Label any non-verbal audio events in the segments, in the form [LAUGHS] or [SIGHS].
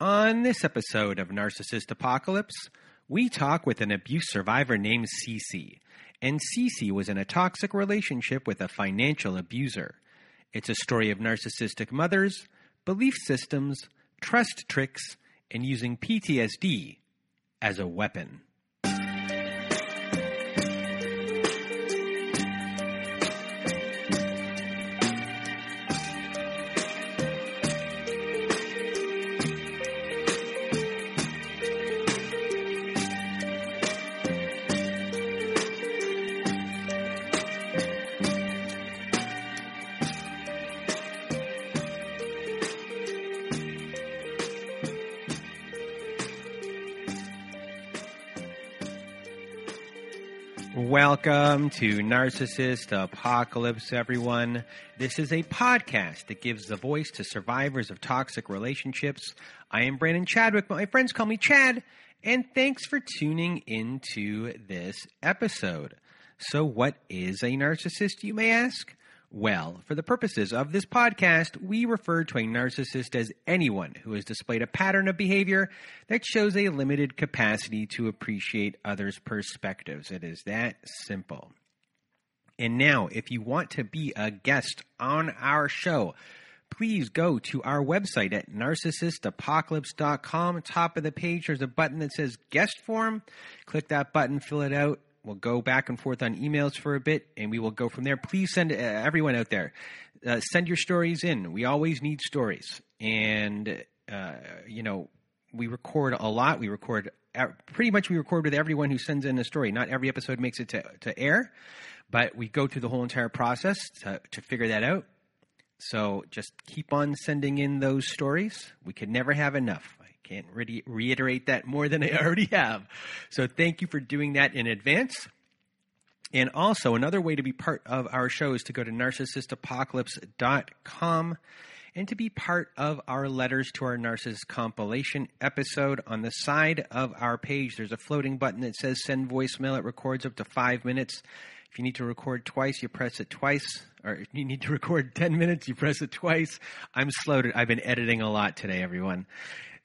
On this episode of Narcissist Apocalypse, we talk with an abuse survivor named Cece. And Cece was in a toxic relationship with a financial abuser. It's a story of narcissistic mothers, belief systems, trust tricks, and using PTSD as a weapon. Welcome to Narcissist Apocalypse, everyone. This is a podcast that gives the voice to survivors of toxic relationships. I am Brandon Chadwick, but my friends call me Chad, and thanks for tuning into this episode. So, what is a narcissist, you may ask? Well, for the purposes of this podcast, we refer to a narcissist as anyone who has displayed a pattern of behavior that shows a limited capacity to appreciate others' perspectives. It is that simple. And now, if you want to be a guest on our show, please go to our website at narcissistapocalypse.com. Top of the page, there's a button that says guest form. Click that button, fill it out We'll go back and forth on emails for a bit, and we will go from there. Please send uh, everyone out there, uh, send your stories in. We always need stories, and uh, you know, we record a lot. We record pretty much we record with everyone who sends in a story. Not every episode makes it to, to air, but we go through the whole entire process to, to figure that out. So just keep on sending in those stories. We could never have enough. Can't re- reiterate that more than I [LAUGHS] already have. So thank you for doing that in advance. And also, another way to be part of our show is to go to narcissistapocalypse.com and to be part of our Letters to Our Narcissist compilation episode. On the side of our page, there's a floating button that says send voicemail. It records up to five minutes. If you need to record twice, you press it twice. Or if you need to record 10 minutes, you press it twice. I'm slow. To, I've been editing a lot today, everyone.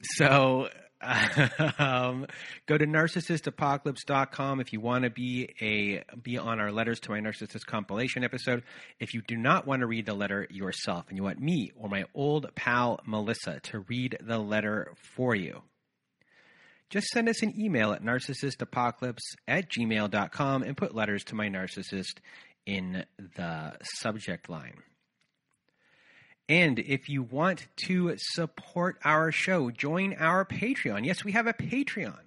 So [LAUGHS] um, go to narcissistapocalypse.com if you want to be a be on our letters to my narcissist compilation episode. If you do not want to read the letter yourself and you want me or my old pal Melissa to read the letter for you, just send us an email at narcissistapocalypse at gmail.com and put letters to my narcissist in the subject line. And if you want to support our show, join our Patreon. Yes, we have a Patreon.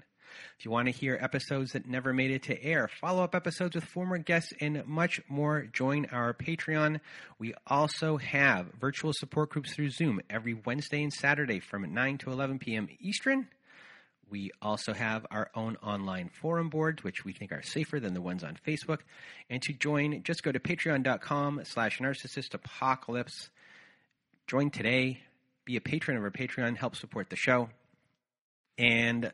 If you want to hear episodes that never made it to air, follow up episodes with former guests, and much more, join our Patreon. We also have virtual support groups through Zoom every Wednesday and Saturday from 9 to 11 p.m. Eastern. We also have our own online forum boards, which we think are safer than the ones on Facebook. And to join, just go to patreon.com slash narcissist apocalypse. Join today, be a patron of our Patreon, help support the show. And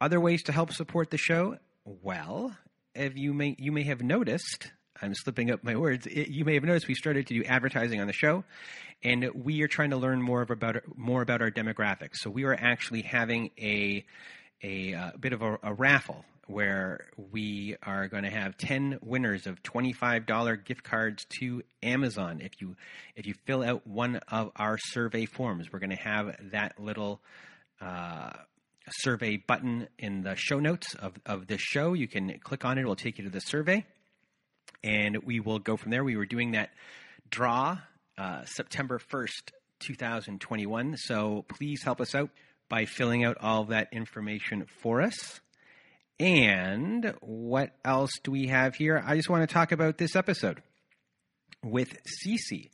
other ways to help support the show, well, if you may you may have noticed, I'm slipping up my words. It, you may have noticed we started to do advertising on the show, and we are trying to learn more about more about our demographics. So we are actually having a a, uh, bit of a, a raffle where we are going to have 10 winners of $25 gift cards to Amazon. If you if you fill out one of our survey forms, we're going to have that little uh, survey button in the show notes of, of this show. You can click on it, it will take you to the survey, and we will go from there. We were doing that draw uh, September 1st, 2021. So please help us out by filling out all that information for us. And what else do we have here? I just want to talk about this episode with Cece.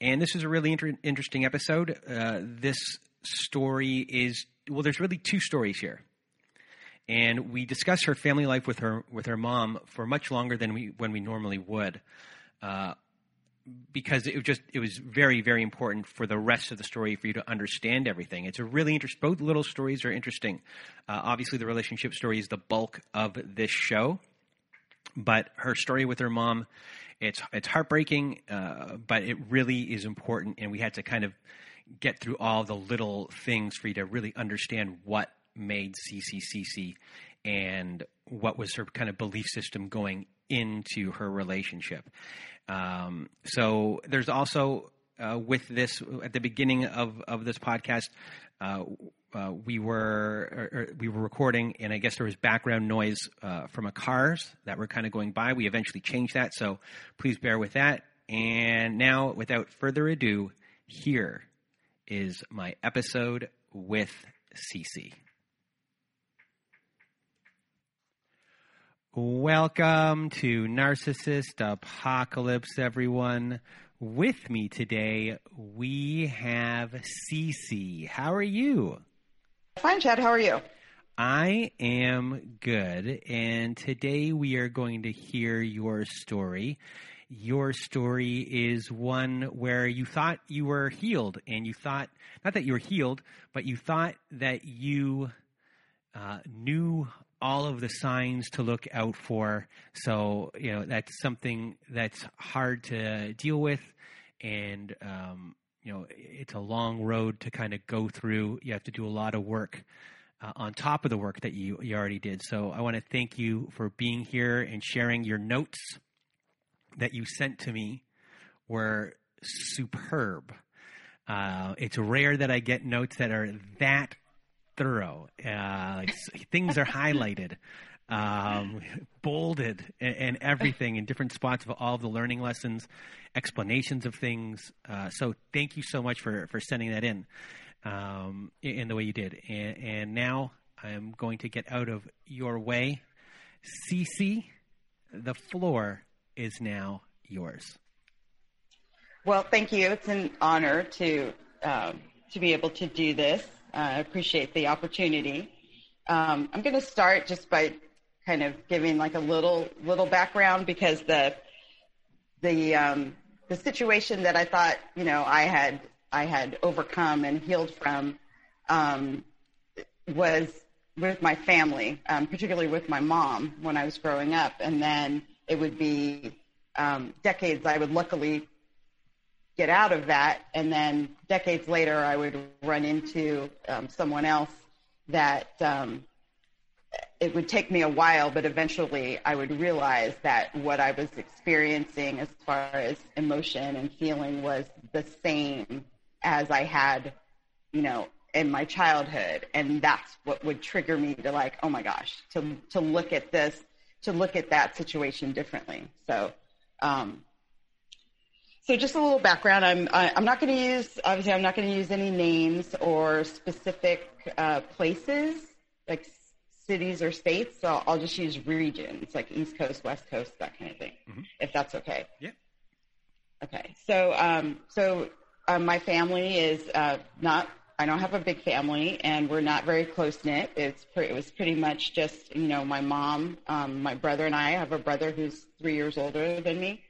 And this is a really inter- interesting episode. Uh, this story is well, there's really two stories here, and we discuss her family life with her with her mom for much longer than we when we normally would. Uh, because it was just it was very very important for the rest of the story for you to understand everything. It's a really interesting. Both little stories are interesting. Uh, obviously, the relationship story is the bulk of this show, but her story with her mom, it's it's heartbreaking, uh, but it really is important, and we had to kind of get through all the little things for you to really understand what made Cece Cece and what was her kind of belief system going into her relationship. Um, so there's also uh, with this at the beginning of, of this podcast, uh, uh, we were or, or we were recording, and I guess there was background noise uh, from a cars that were kind of going by. We eventually changed that, so please bear with that. And now, without further ado, here is my episode with Cece. Welcome to Narcissist Apocalypse, everyone. With me today, we have Cece. How are you? Fine, Chad. How are you? I am good. And today we are going to hear your story. Your story is one where you thought you were healed, and you thought, not that you were healed, but you thought that you uh, knew all of the signs to look out for. So, you know, that's something that's hard to deal with. And, um, you know, it's a long road to kind of go through. You have to do a lot of work uh, on top of the work that you, you already did. So I want to thank you for being here and sharing your notes that you sent to me were superb. Uh, it's rare that I get notes that are that thorough. Uh, like things are highlighted, um, bolded, and, and, everything in different spots of all of the learning lessons, explanations of things. Uh, so thank you so much for for sending that in um, in the way you did. And, and now I'm going to get out of your way, Cece. The floor is now yours. Well, thank you. It's an honor to um, to be able to do this. I appreciate the opportunity. Um, I'm going to start just by kind of giving like a little little background because the the um, the situation that I thought you know I had I had overcome and healed from um, was with my family, um, particularly with my mom when I was growing up, and then it would be um, decades I would luckily get out of that. And then decades later, I would run into um, someone else that um, it would take me a while, but eventually I would realize that what I was experiencing as far as emotion and feeling was the same as I had, you know, in my childhood. And that's what would trigger me to like, oh my gosh, to, to look at this, to look at that situation differently. So, um, so just a little background. I'm I'm not going to use obviously I'm not going to use any names or specific uh, places like cities or states. So I'll just use regions like East Coast, West Coast, that kind of thing, mm-hmm. if that's okay. Yeah. Okay. So um, so uh, my family is uh, not. I don't have a big family, and we're not very close knit. It's pre- it was pretty much just you know my mom, um, my brother, and I. I have a brother who's three years older than me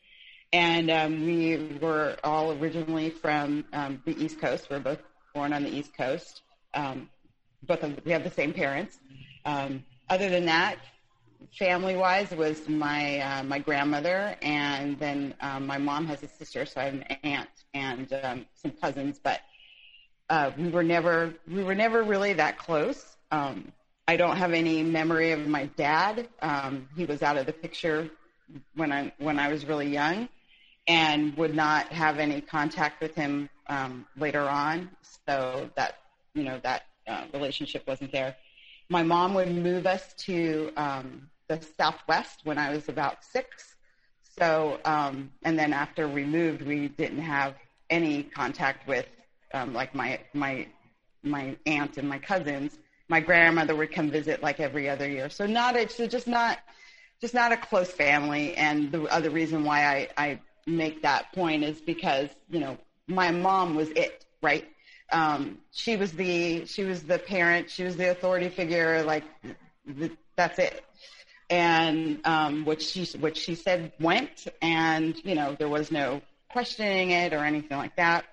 and um, we were all originally from um, the East Coast. We are both born on the East Coast. Um, both of, we have the same parents. Um, other than that, family-wise, was my uh, my grandmother, and then um, my mom has a sister, so I have an aunt and um, some cousins. But uh, we were never we were never really that close. I don't have any memory of my dad. He was out of the picture when I when I was really young and would not have any contact with him um, later on. So that you know that uh, relationship wasn't there. My mom would move us to um, the Southwest when I was about six. So um, and then after we moved, we didn't have any contact with um, like my my my aunt and my cousins. My grandmother would come visit like every other year. So not it's so just not just not a close family. And the other reason why I, I make that point is because you know my mom was it, right? Um, she was the she was the parent, she was the authority figure. Like the, that's it. And um, what she what she said went, and you know there was no questioning it or anything like that.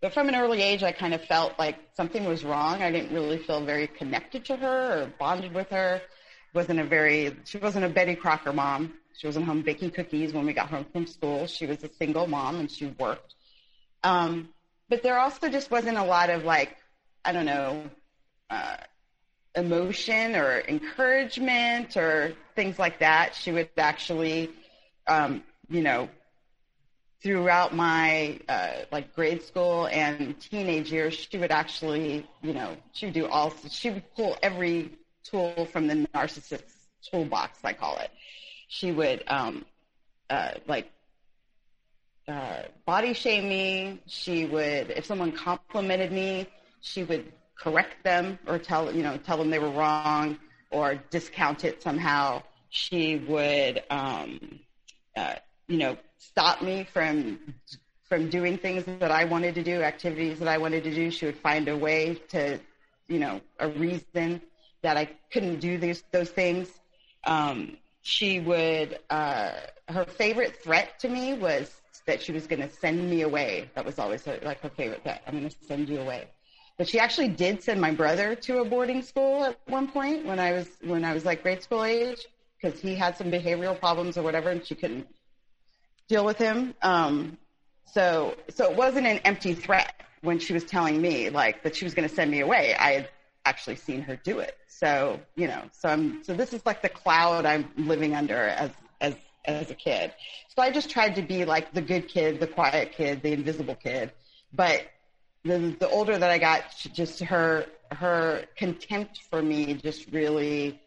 But from an early age, I kind of felt like something was wrong. I didn't really feel very connected to her or bonded with her. wasn't a very she wasn't a Betty Crocker mom. She wasn't home baking cookies when we got home from school. She was a single mom and she worked. Um, but there also just wasn't a lot of like, I don't know, uh, emotion or encouragement or things like that. She would actually, um, you know, throughout my uh, like grade school and teenage years, she would actually, you know, she would do all, she would pull every tool from the narcissist toolbox, I call it. She would um, uh, like uh, body shame me. She would, if someone complimented me, she would correct them or tell you know tell them they were wrong or discount it somehow. She would um, uh, you know stop me from from doing things that I wanted to do, activities that I wanted to do. She would find a way to you know a reason that I couldn't do these those things. Um, she would uh, her favorite threat to me was that she was going to send me away. That was always like okay with that. I'm going to send you away. But she actually did send my brother to a boarding school at one point when I was when I was like grade school age because he had some behavioral problems or whatever, and she couldn't deal with him. Um, so so it wasn't an empty threat when she was telling me like that she was going to send me away. I had actually seen her do it. So you know, so I'm so this is like the cloud I'm living under as as as a kid. So I just tried to be like the good kid, the quiet kid, the invisible kid. But the the older that I got, just her her contempt for me just really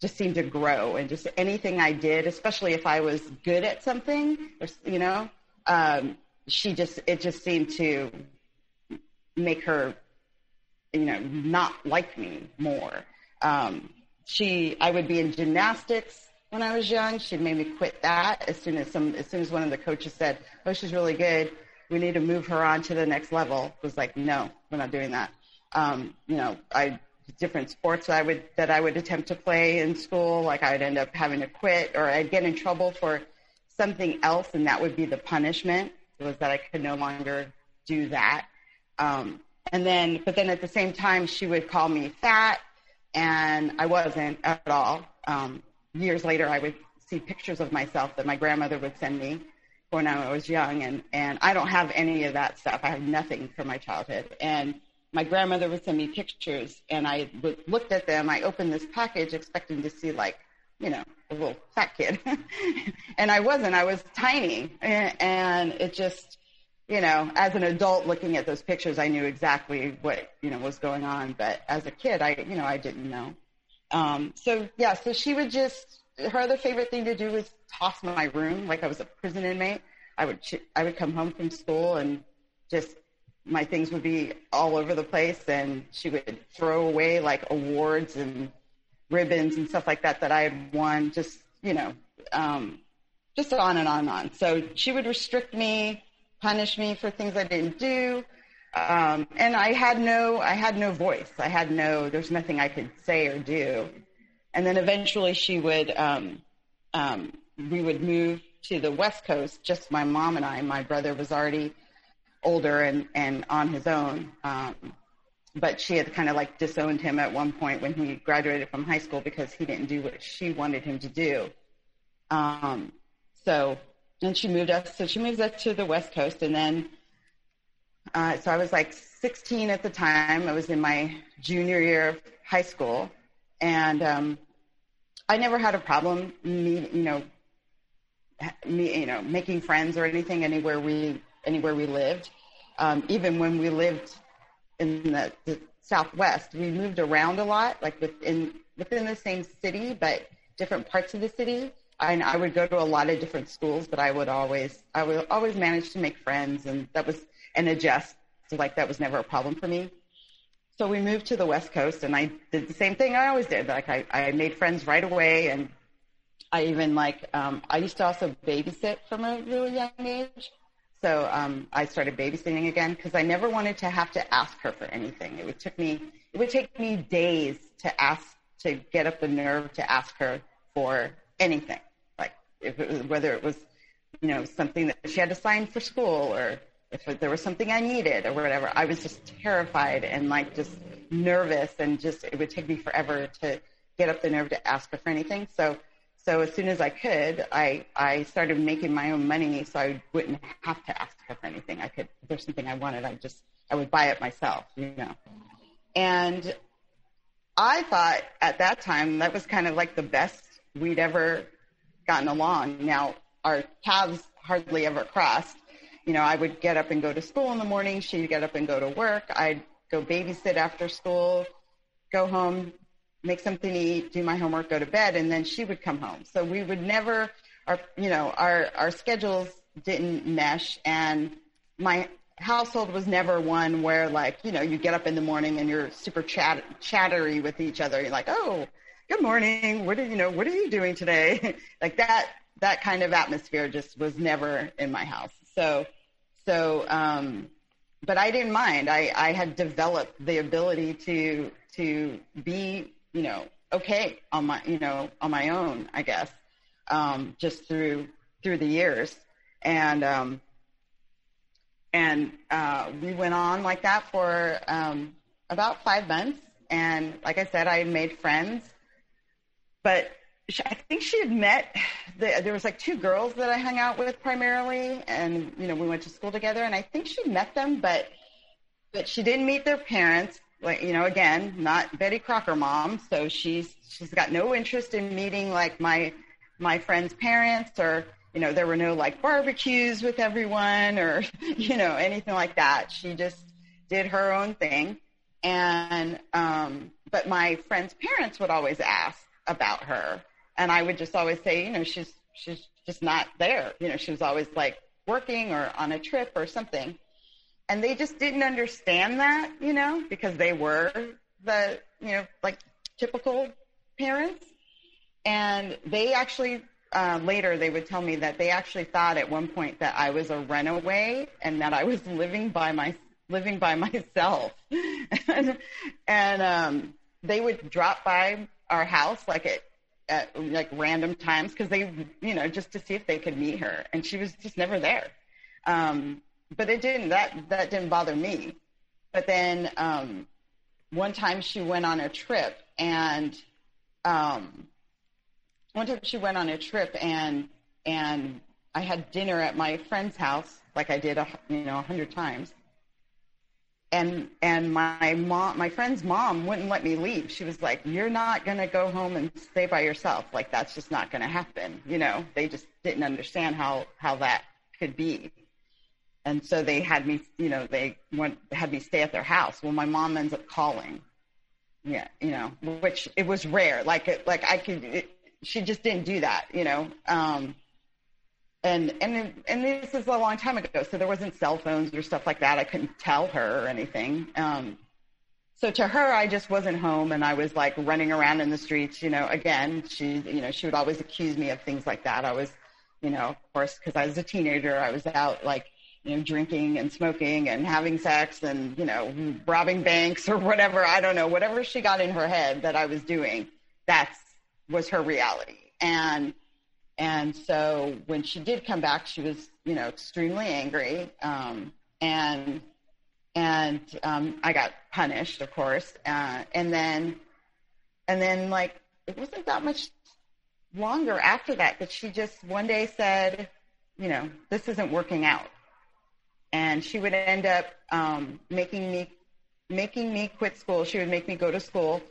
just seemed to grow, and just anything I did, especially if I was good at something, or, you know, um, she just it just seemed to make her, you know, not like me more. Um, she, I would be in gymnastics when I was young. She made me quit that as soon as some, as soon as one of the coaches said, "Oh, she's really good." we need to move her on to the next level was like, no, we're not doing that. Um, you know, I different sports that I would that I would attempt to play in school, like I'd end up having to quit or I'd get in trouble for something else, and that would be the punishment was that I could no longer do that. Um, and then, but then at the same time, she would call me fat, and I wasn't at all. Um, years later, I would see pictures of myself that my grandmother would send me when I was young, and and I don't have any of that stuff. I have nothing from my childhood, and my grandmother would send me pictures, and I would, looked at them. I opened this package expecting to see like, you know, a little fat kid, [LAUGHS] and I wasn't. I was tiny, and, and it just, you know, as an adult looking at those pictures, I knew exactly what you know was going on. But as a kid, I, you know, I didn't know. Um, so yeah, so she would just her other favorite thing to do was toss my room like I was a prison inmate. I would I would come home from school and just my things would be all over the place, and she would throw away like awards and ribbons and stuff like that that I had won. Just you know, um, just on and on and on. So she would restrict me, punish me for things I didn't do. Um, and I had no, I had no voice. I had no, there's nothing I could say or do. And then eventually she would, um, um, we would move to the West Coast, just my mom and I. My brother was already older and, and on his own. Um, but she had kind of like disowned him at one point when he graduated from high school because he didn't do what she wanted him to do. Um, so then she moved us, so she moves us to the West Coast and then, uh, so I was like 16 at the time. I was in my junior year of high school and um, I never had a problem, you know, me, you know, making friends or anything anywhere we anywhere we lived. Um, even when we lived in the, the Southwest, we moved around a lot, like within within the same city, but different parts of the city. And I would go to a lot of different schools, but I would always I would always manage to make friends, and that was and adjust. So like that was never a problem for me so we moved to the West Coast, and I did the same thing I always did. Like I, I made friends right away, and I even like um, I used to also babysit from a really young age. So um, I started babysitting again because I never wanted to have to ask her for anything. It would took me it would take me days to ask to get up the nerve to ask her for anything, if it was, whether it was you know something that she had to sign for school or if there was something I needed or whatever, I was just terrified and like just nervous and just it would take me forever to get up the nerve to ask her for anything. So so as soon as I could, I I started making my own money, so I wouldn't have to ask her for anything. I could, if there's something I wanted, I just I would buy it myself, you know. And I thought at that time that was kind of like the best we'd ever gotten along. Now our paths hardly ever crossed. You know, I would get up and go to school in the morning. She'd get up and go to work. I'd go babysit after school, go home, make something to eat, do my homework, go to bed, and then she would come home. So we would never, our, you know, our, our schedules didn't mesh and my household was never one where like, you know, you get up in the morning and you're super chat, chattery with each other. You're like, oh, good morning. What are, you know, what are you doing today? [LAUGHS] like that, that kind of atmosphere just was never in my house. So, so, um, but I didn't mind. I, I had developed the ability to, to be you know, okay on my, you know, on my own, I guess, um, just through, through the years. And, um, and, uh, we went on like that for, um, about five months. And like I said, I made friends, but I think she had met, the, there was like two girls that I hung out with primarily. And, you know, we went to school together and I think she met them, but, but she didn't meet their parents like you know again not betty crocker mom so she's she's got no interest in meeting like my my friends parents or you know there were no like barbecues with everyone or [LAUGHS] you know anything like that she just did her own thing and um but my friends parents would always ask about her and i would just always say you know she's she's just not there you know she was always like working or on a trip or something and they just didn't understand that, you know, because they were the, you know, like typical parents. And they actually, uh, later they would tell me that they actually thought at one point that I was a runaway and that I was living by my, living by [LAUGHS] myself. [LAUGHS] and, and, um, they would drop by our house like at, at like random times because they, you know, just to see if they could meet her. And she was just never there. Um, but it didn't that that didn't bother me. But then um, one time she went on a trip and um, one time she went on a trip and and I had dinner at my friend's house like I did a, you know a hundred times. And and my mom, my friend's mom, wouldn't let me leave. She was like, "You're not gonna go home and stay by yourself. Like that's just not gonna happen." You know, they just didn't understand how how that could be and so they had me, you know, they went had me stay at their house. Well, my mom ends up calling. Yeah, you know, which it was rare. Like, it, like I could, it, she just didn't do that, you know. Um, and and and this is a long time ago, so there wasn't cell phones or stuff like that. I couldn't tell her or anything. Um, so to her, I just wasn't home, and I was like running around in the streets. You know, again, she, you know, she would always accuse me of things like that. I was, you know, of course, because I was a teenager, I was out like you know, drinking and smoking and having sex and, you know, robbing banks or whatever. I don't know, whatever she got in her head that I was doing, that's was her reality. And, and so when she did come back, she was, you know, extremely angry. Um, and, and, um, I got punished, of course. Uh, and then, and then like, it wasn't that much longer after that that she just one day said, you know, this isn't working out and she would end up um, making me making me quit school. She would make me go to school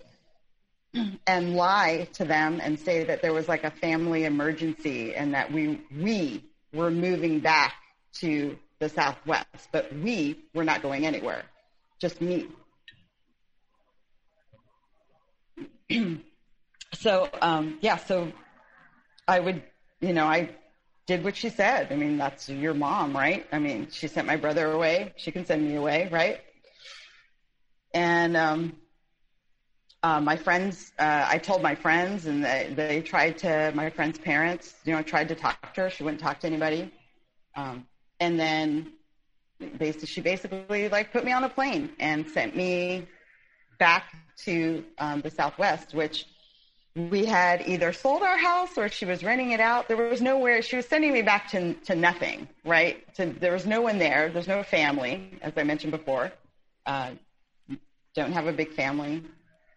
[CLEARS THROAT] and lie to them and say that there was like a family emergency and that we we were moving back to the southwest, but we were not going anywhere, just me. [CLEARS THROAT] so um, yeah, so I would, you know, I did what she said. I mean, that's your mom, right? I mean, she sent my brother away. She can send me away, right? And um, uh, my friends, uh, I told my friends, and they, they tried to, my friend's parents, you know, tried to talk to her. She wouldn't talk to anybody. Um, and then basically, she basically like put me on a plane and sent me back to um, the Southwest, which – we had either sold our house or she was renting it out. There was nowhere. She was sending me back to to nothing. Right. To, there was no one there. There's no family, as I mentioned before. Uh, don't have a big family.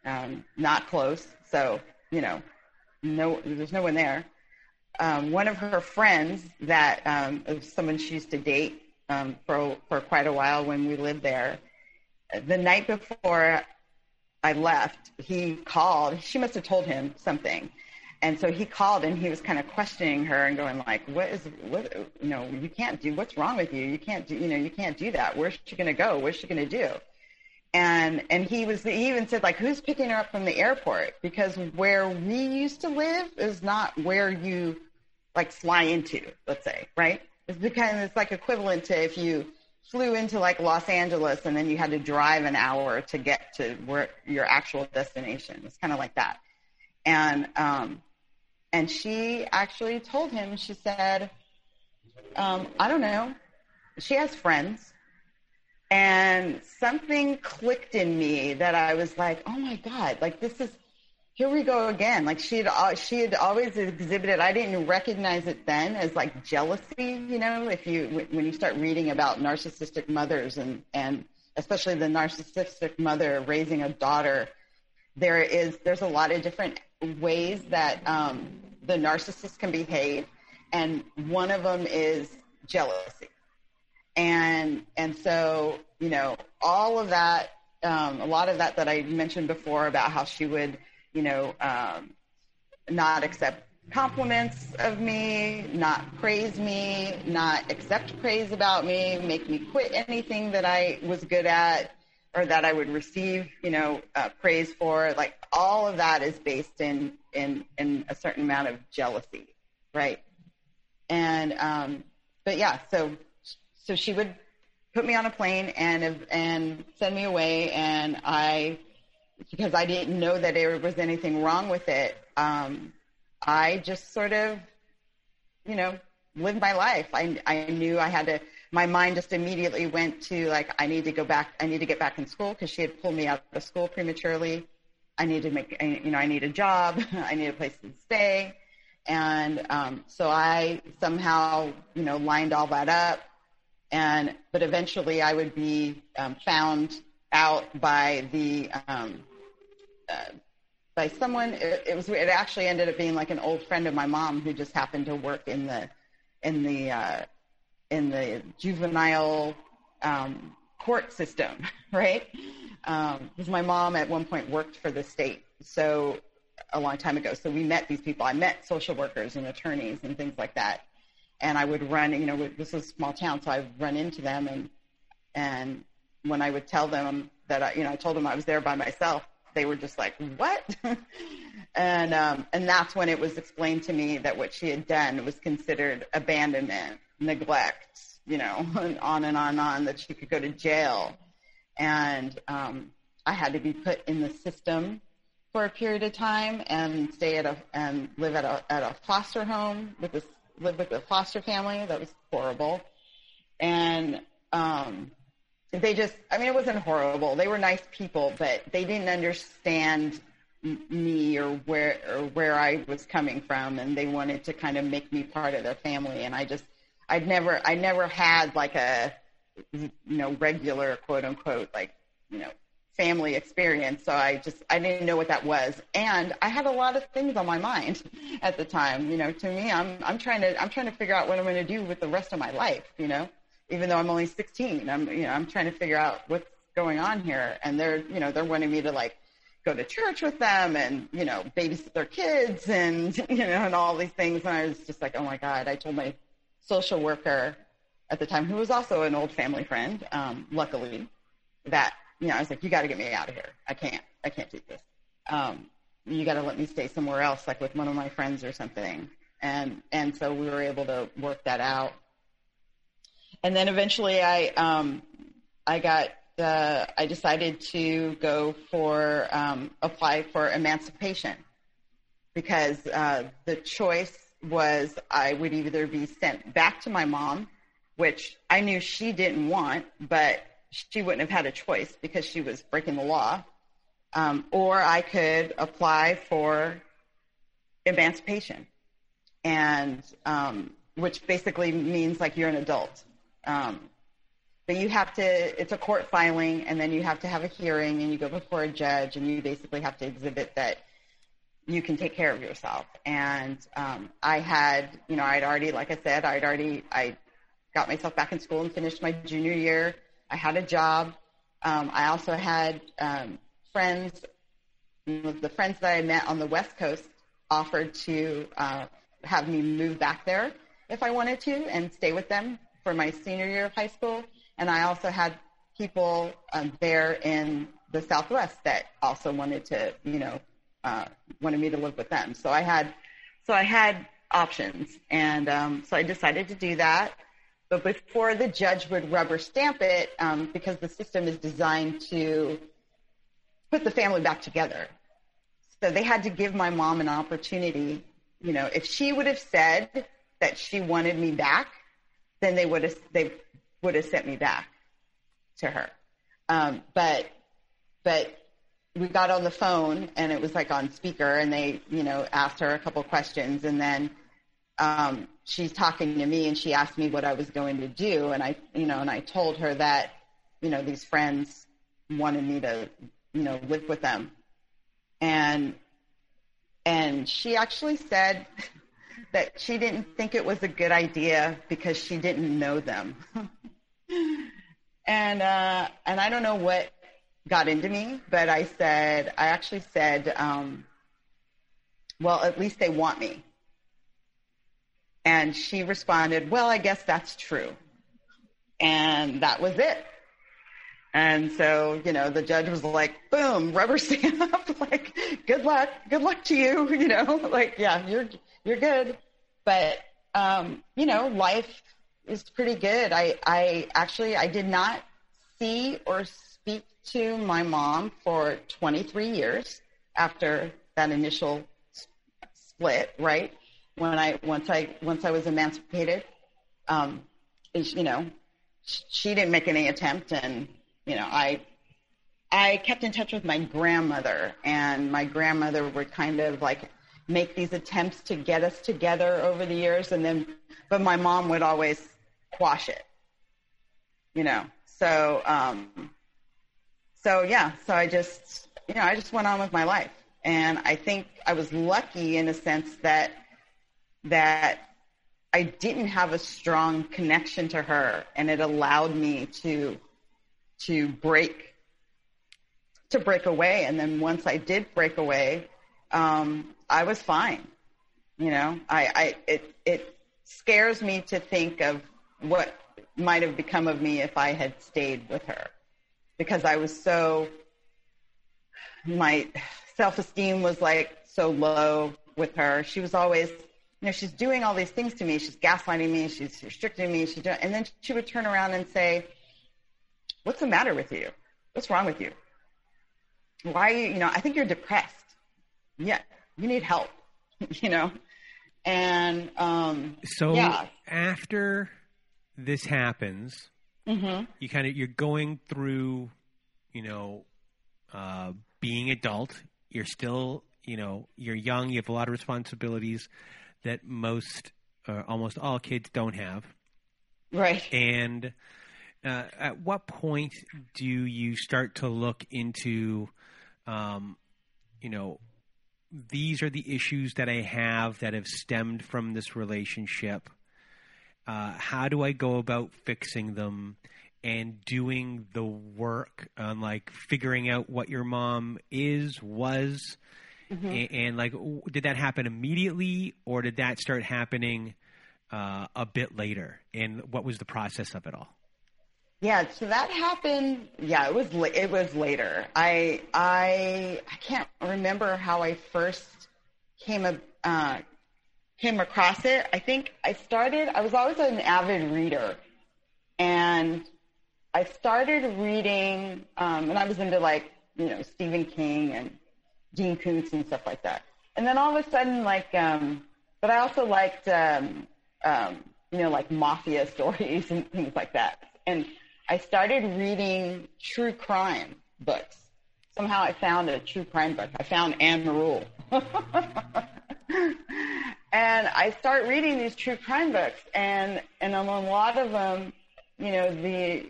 Um, not close. So you know, no, there's no one there. Um, one of her friends that um, someone she used to date um, for for quite a while when we lived there. The night before I left, he called. She must have told him something, and so he called and he was kind of questioning her and going like, "What is what? You know, you can't do. What's wrong with you? You can't do. You know, you can't do that. Where's she going to go? What's she going to do?" And and he was he even said like who's picking her up from the airport? Because where we used to live is not where you like fly into let's say right? It's because it's like equivalent to if you flew into like Los Angeles and then you had to drive an hour to get to where your actual destination. It's kind of like that. And um and she actually told him she said um I don't know. She has friends and something clicked in me that I was like, oh my God, like this is, here we go again. Like she had, she had always exhibited, I didn't recognize it then as like jealousy, you know, if you, when you start reading about narcissistic mothers and, and especially the narcissistic mother raising a daughter, there is, there's a lot of different ways that um, the narcissist can behave. And one of them is jealousy and and so you know all of that um, a lot of that that I mentioned before about how she would you know um, not accept compliments of me, not praise me, not accept praise about me, make me quit anything that I was good at or that I would receive, you know, uh, praise for. Like all of that is based in in in a certain amount of jealousy, right? And um, but yeah, so so she would put me on a plane and and send me away, and I because I didn't know that there was anything wrong with it. Um, I just sort of, you know, lived my life. I I knew I had to. My mind just immediately went to like I need to go back. I need to get back in school because she had pulled me out of school prematurely. I need to make, you know, I need a job. [LAUGHS] I need a place to stay. And um, so I somehow, you know, lined all that up and but eventually I would be um, found out by the um, uh, by someone. It, it, was it actually ended up being like an old friend of my mom who just happened to work in the in the uh, in the juvenile um, court system, [LAUGHS] right? Because um, my mom at one point worked for the state, so a long time ago. So we met these people. I met social workers and attorneys and things like that and I would run, you know, this is a small town, so I would run into them and, and when I would tell them that I, you know, I told them I was there by myself, they were just like, what? [LAUGHS] and, um, and that's when it was explained to me that what she had done was considered abandonment, neglect, you know, [LAUGHS] and on and on and on, that she could go to jail. And, um, I had to be put in the system for a period of time and stay at a, and live at a, at a foster home with this lived with a foster family. That was horrible, and um, they just I mean it wasn't horrible. They were nice people, but they didn't understand me or where or where I was coming from, and they wanted to kind of make me part of their family, and I just I'd never I never had like a you know regular quote unquote like you know family experience. So I just, I didn't know what that was. And I had a lot of things on my mind [LAUGHS] at the time. You know, to me, I'm, I'm trying to, I'm trying to figure out what I'm going to do with the rest of my life, you know, even though I'm only 16, I'm, you know, I'm trying to figure out what's going on here. And they're, you know, they're wanting me to like go to church with them and, you know, babysit their kids and, [LAUGHS] you know, and all these things. And I was just like, oh my God, I told my social worker at the time, who was also an old family friend, um, luckily, that you know, I was like, you got to get me out of here. I can't, I can't do this. Um, you got to let me stay somewhere else, like with one of my friends or something. And, and so we were able to work that out. And then eventually I, um, I got, uh, I decided to go for, um, apply for emancipation because, uh, the choice was I would either be sent back to my mom, which I knew she didn't want, but she wouldn't have had a choice because she was breaking the law. Um, or I could apply for emancipation, and um, which basically means like you're an adult. Um, but you have to, it's a court filing, and then you have to have a hearing, and you go before a judge, and you basically have to exhibit that you can take care of yourself. And um, I had, you know, I'd already, like I said, I'd already, I got myself back in school and finished my junior year. I had a job. Um, I also had um, friends, the friends that I met on the West Coast offered to uh, have me move back there if I wanted to and stay with them for my senior year of high school. And I also had people um, there in the Southwest that also wanted to, you know, uh, wanted me to live with them. So I had, so I had options, and um, so I decided to do that. But before the judge would rubber stamp it, um, because the system is designed to put the family back together, so they had to give my mom an opportunity. You know, if she would have said that she wanted me back, then they would have they would have sent me back to her. Um, but but we got on the phone and it was like on speaker and they you know asked her a couple questions and then um, she's talking to me and she asked me what I was going to do. And I you know and I told her that you know these friends wanted me to you know live with them. And and she actually said that she didn't think it was a good idea because she didn't know them. [LAUGHS] And uh and I don't know what got into me, but I said, I actually said, um, well, at least they want me. And she responded, well, I guess that's true. And that was it. And so, you know, the judge was like, boom, rubber [LAUGHS] stamp, like, good luck, good luck to you, [LAUGHS] you know, like, yeah, you're, you're good. But, um, you know, life is pretty good. I, I actually, I did not see or speak to my mom for 23 years after that initial split, right? When I once I once I was emancipated, um, you know, she didn't make any attempt, and you know, I I kept in touch with my grandmother, and my grandmother would kind of like make these attempts to get us together over the years, and then, but my mom would always quash it, you know. So um, so yeah, so I just, you know, I just went on with my life. And I think I was lucky in a sense that, that I didn't have a strong connection to her and it allowed me to, to break, to break away. And then once I did break away, um, I was fine. You know, I, I, it, it scares me to think of what might have become of me if I had stayed with her because I was so, my self esteem was like so low with her. She was always, you know, she's doing all these things to me. She's gaslighting me. She's restricting me. She's doing, and then she would turn around and say, what's the matter with you? What's wrong with you? Why, you know, I think you're depressed. Yeah, you need help, [LAUGHS] you know? And, um, so yeah. after this happens, Mm-hmm. You kind of you're going through, you know, uh, being adult. You're still, you know, you're young. You have a lot of responsibilities that most, uh, almost all kids don't have. Right. And uh, at what point do you start to look into, um, you know, these are the issues that I have that have stemmed from this relationship? uh, how do I go about fixing them and doing the work on like figuring out what your mom is, was, mm-hmm. and, and, like, did that happen immediately or did that start happening uh, a bit later? And what was the process of it all? Yeah, so that happened. Yeah, it was it was later. I I I can't remember how I first came uh, came across it. I think I started, I was always an avid reader. And I started reading, um, and I was into like, you know, Stephen King and Dean Koontz and stuff like that. And then all of a sudden, like, um, but I also liked, um, um, you know, like mafia [LAUGHS] stories and things like that. And I started reading true crime books. Somehow I found a true crime book. I found Ann Rule. [LAUGHS] And I start reading these true crime books, and and on a lot of them, you know, the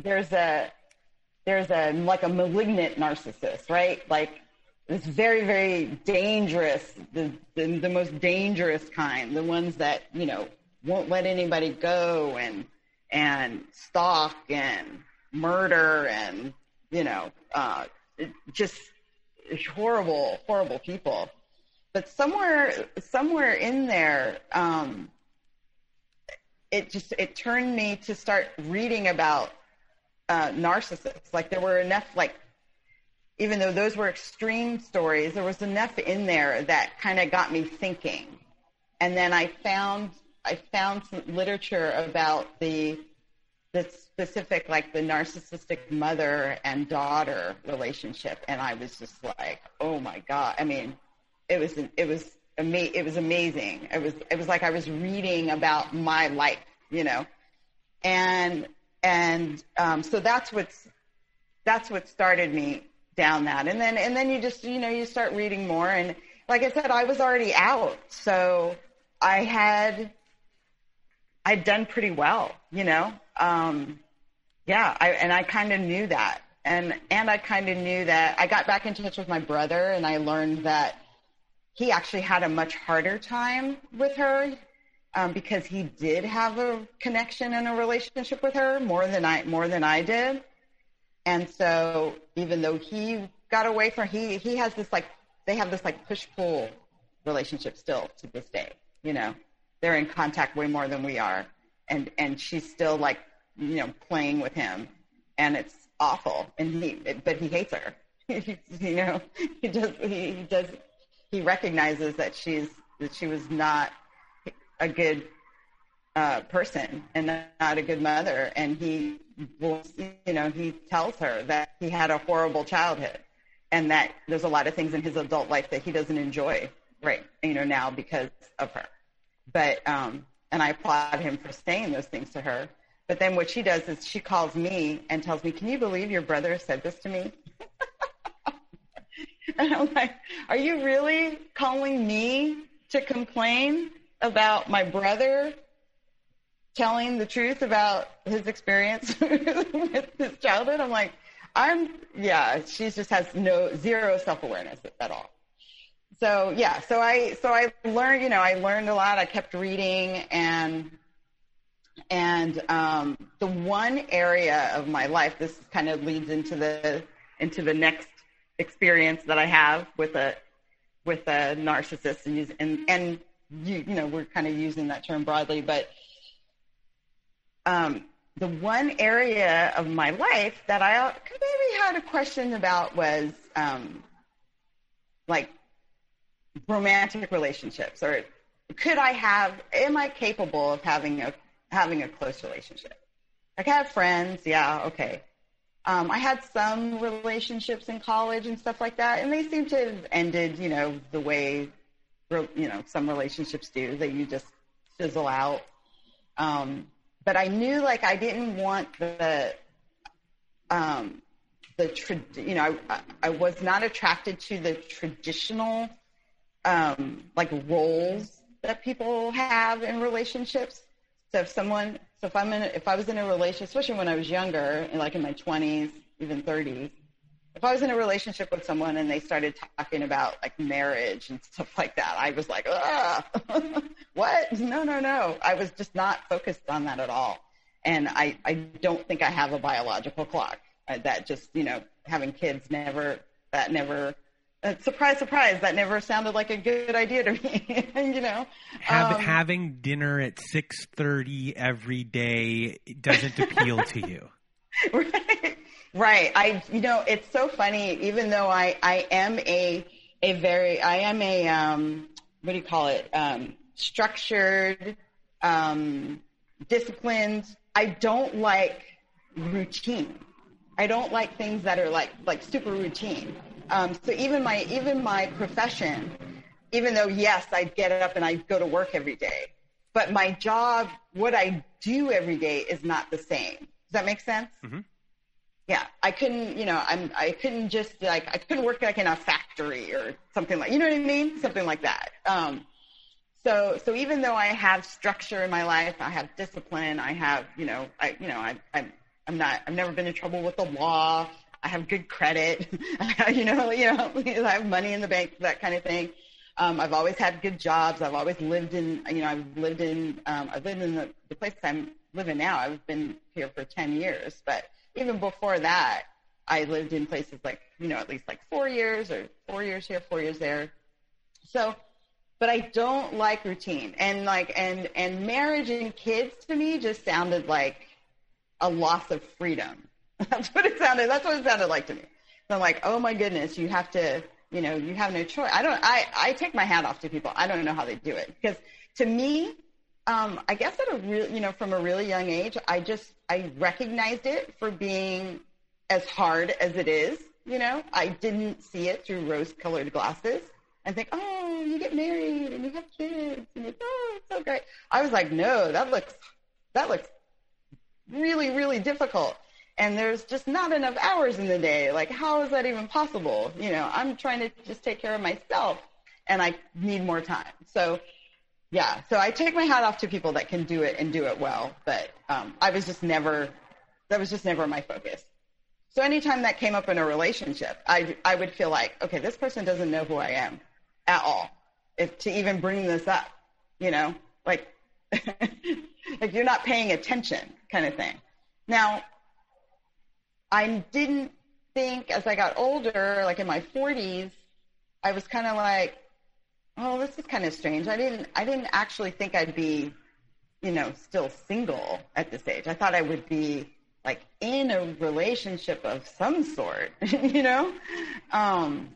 there's a there's a like a malignant narcissist, right? Like it's very, very dangerous, the, the, the most dangerous kind, the ones that, you know, won't let anybody go and, and stalk and murder and, you know, uh, just horrible, horrible people. But somewhere, somewhere in there, um, it just, it turned me to start reading about uh, narcissists. Like there were enough like even though those were extreme stories, there was enough in there that kind of got me thinking. And then I found I found some literature about the the specific like the narcissistic mother and daughter relationship, and I was just like, oh my god! I mean, it was it was ama- it was amazing. It was it was like I was reading about my life, you know, and and um, so that's what's that's what started me down that. And then, and then you just, you know, you start reading more. And like I said, I was already out. So I had, I'd done pretty well, you know? Um, yeah. I, and I kind of knew that. And, and I kind of knew that I got back in touch with my brother and I learned that he actually had a much harder time with her. Um, because he did have a connection and a relationship with her more than I more than I did. And so even though he got away from he he has this like they have this like push pull relationship still to this day. You know, they're in contact way more than we are, and and she's still like you know playing with him, and it's awful. And he but he hates her. [LAUGHS] you know, he does he, he does he recognizes that she's that she was not a good uh, person and not a good mother, and he will, know, he tells her that he had a horrible childhood and that there's a lot of things in his adult life that he doesn't enjoy right, you know, now because of her. But, um, and I applaud him for saying those things to her. But then what she does is she calls me and tells me, can you believe your brother said this to me? [LAUGHS] and I'm like, are you really calling me to complain about my brother telling the truth about his experience [LAUGHS] with his childhood. I'm like, I'm, yeah, she just has no, zero self-awareness at all. So yeah, so I, so I learned, you know, I learned a lot. I kept reading and, and, um, the one area of my life, this kind of leads into the, into the next experience that I have with a, with a narcissist and, and, and you, you know, we're kind of using that term broadly, but um, the one area of my life that I maybe had a question about was um, like romantic relationships, or could I have? Am I capable of having a having a close relationship? Like I have friends, yeah, okay. Um, I had some relationships in college and stuff like that, and they seem to have ended, you know, the way, you know, some relationships do, that you just fizzle out. Um, but I knew like I didn't want the um, the tra- you know I, I was not attracted to the traditional um, like roles that people have in relationships. So if someone so if I'm in if I was in a relationship, especially when I was younger, like in my 20s, even 30s, if I was in a relationship with someone and they started talking about like marriage and stuff like that, I was like, [LAUGHS] what? No, no, no. I was just not focused on that at all. And I, I don't think I have a biological clock. Uh, that just, you know, having kids never, that never, uh, surprise, surprise, that never sounded like a good idea to [LAUGHS] me. you know, Have, um, having dinner at six thirty every day doesn't appeal to you. [LAUGHS] Right. Right. I, you know, it's so funny. Even though I, I am a, a very, I am a, um, what do you call it? Um, structured, um, disciplined. I don't like routine. I don't like things that are like, like super routine. Um, so even my, even my profession, even though yes, I get up and I go to work every day, but my job, what I do every day is not the same. Does that make sense? Mm-hmm yeah, I couldn't, you know, I'm, I couldn't just like, I couldn't work like in a factory or something like, you know what I mean? Something like that. Um, so, so even though I have structure in my life, I have discipline, I have, you know, I, you know, I, I'm, I'm not, I've never been in trouble with the law. I have good credit. [LAUGHS] you know, you know, [LAUGHS] I have money in the bank, that kind of thing. Um, I've always had good jobs. I've always lived in, you know, I've lived in, um, I've lived in the, the place I'm living now. I've been here for 10 years, but even before that, I lived in places like, you know, at least like four years or four years here, four years there. So, but I don't like routine and like, and, and marriage and kids to me just sounded like a loss of freedom. [LAUGHS] That's what it sounded, that's what it sounded like to me. So I'm like, oh my goodness, you have to, you know, you have no choice. I don't, I, I take my hat off to people. I don't know how they do it because to me, um, I guess at a real, you know, from a really young age, I just, I recognized it for being as hard as it is. You know, I didn't see it through rose-colored glasses and think, oh, you get married and you have kids and it's, oh, it's so great. I was like, no, that looks, that looks really, really difficult. And there's just not enough hours in the day. Like, how is that even possible? You know, I'm trying to just take care of myself and I need more time. So yeah, so I take my hat off to people that can do it and do it well, but um, I was just never, that was just never my focus. So anytime that came up in a relationship, I, I would feel like, okay, this person doesn't know who I am at all. If to even bring this up, you know, like, [LAUGHS] like you're not paying attention kind of thing. Now, I didn't think as I got older, like in my 40s, I was kind of like, oh, this is kind of strange. I didn't, I didn't actually think I'd be, you know, still single at this age. I thought I would be like in a relationship of some sort, [LAUGHS] you know? Um,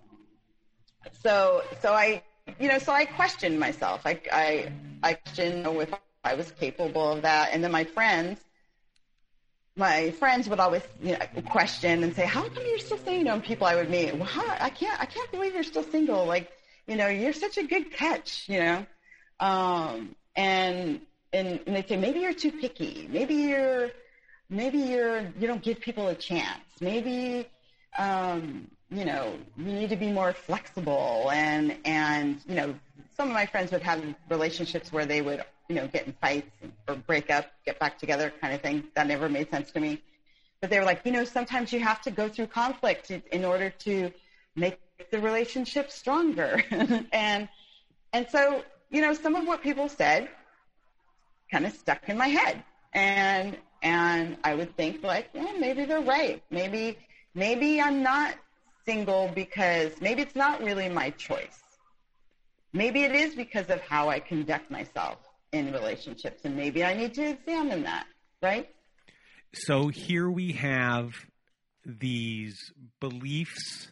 so, so I, you know, so I questioned myself. I, I, I questioned if I was capable of that. And then my friends, my friends would always you know, question and say, "How come you're still single?" And people I would meet, "Well, how, I can't, I can't believe you're still single. Like, you know, you're such a good catch, you know. Um, and, and, and they say, maybe you're too picky. Maybe you're, maybe you're, you don't give people a chance. Maybe, um, you know, you need to be more flexible. And, and, you know, some of my friends would have relationships where they would, you know, get in fights or break up, get back together kind of thing. That never made sense to me. But they were like, you know, sometimes you have to go through conflict in order to make the relationship stronger. [LAUGHS] and and so, you know, some of what people said kind of stuck in my head. And and I would think like, yeah, maybe they're right. Maybe maybe I'm not single because maybe it's not really my choice. Maybe it is because of how I conduct myself in relationships and maybe I need to examine that, right? So here we have these beliefs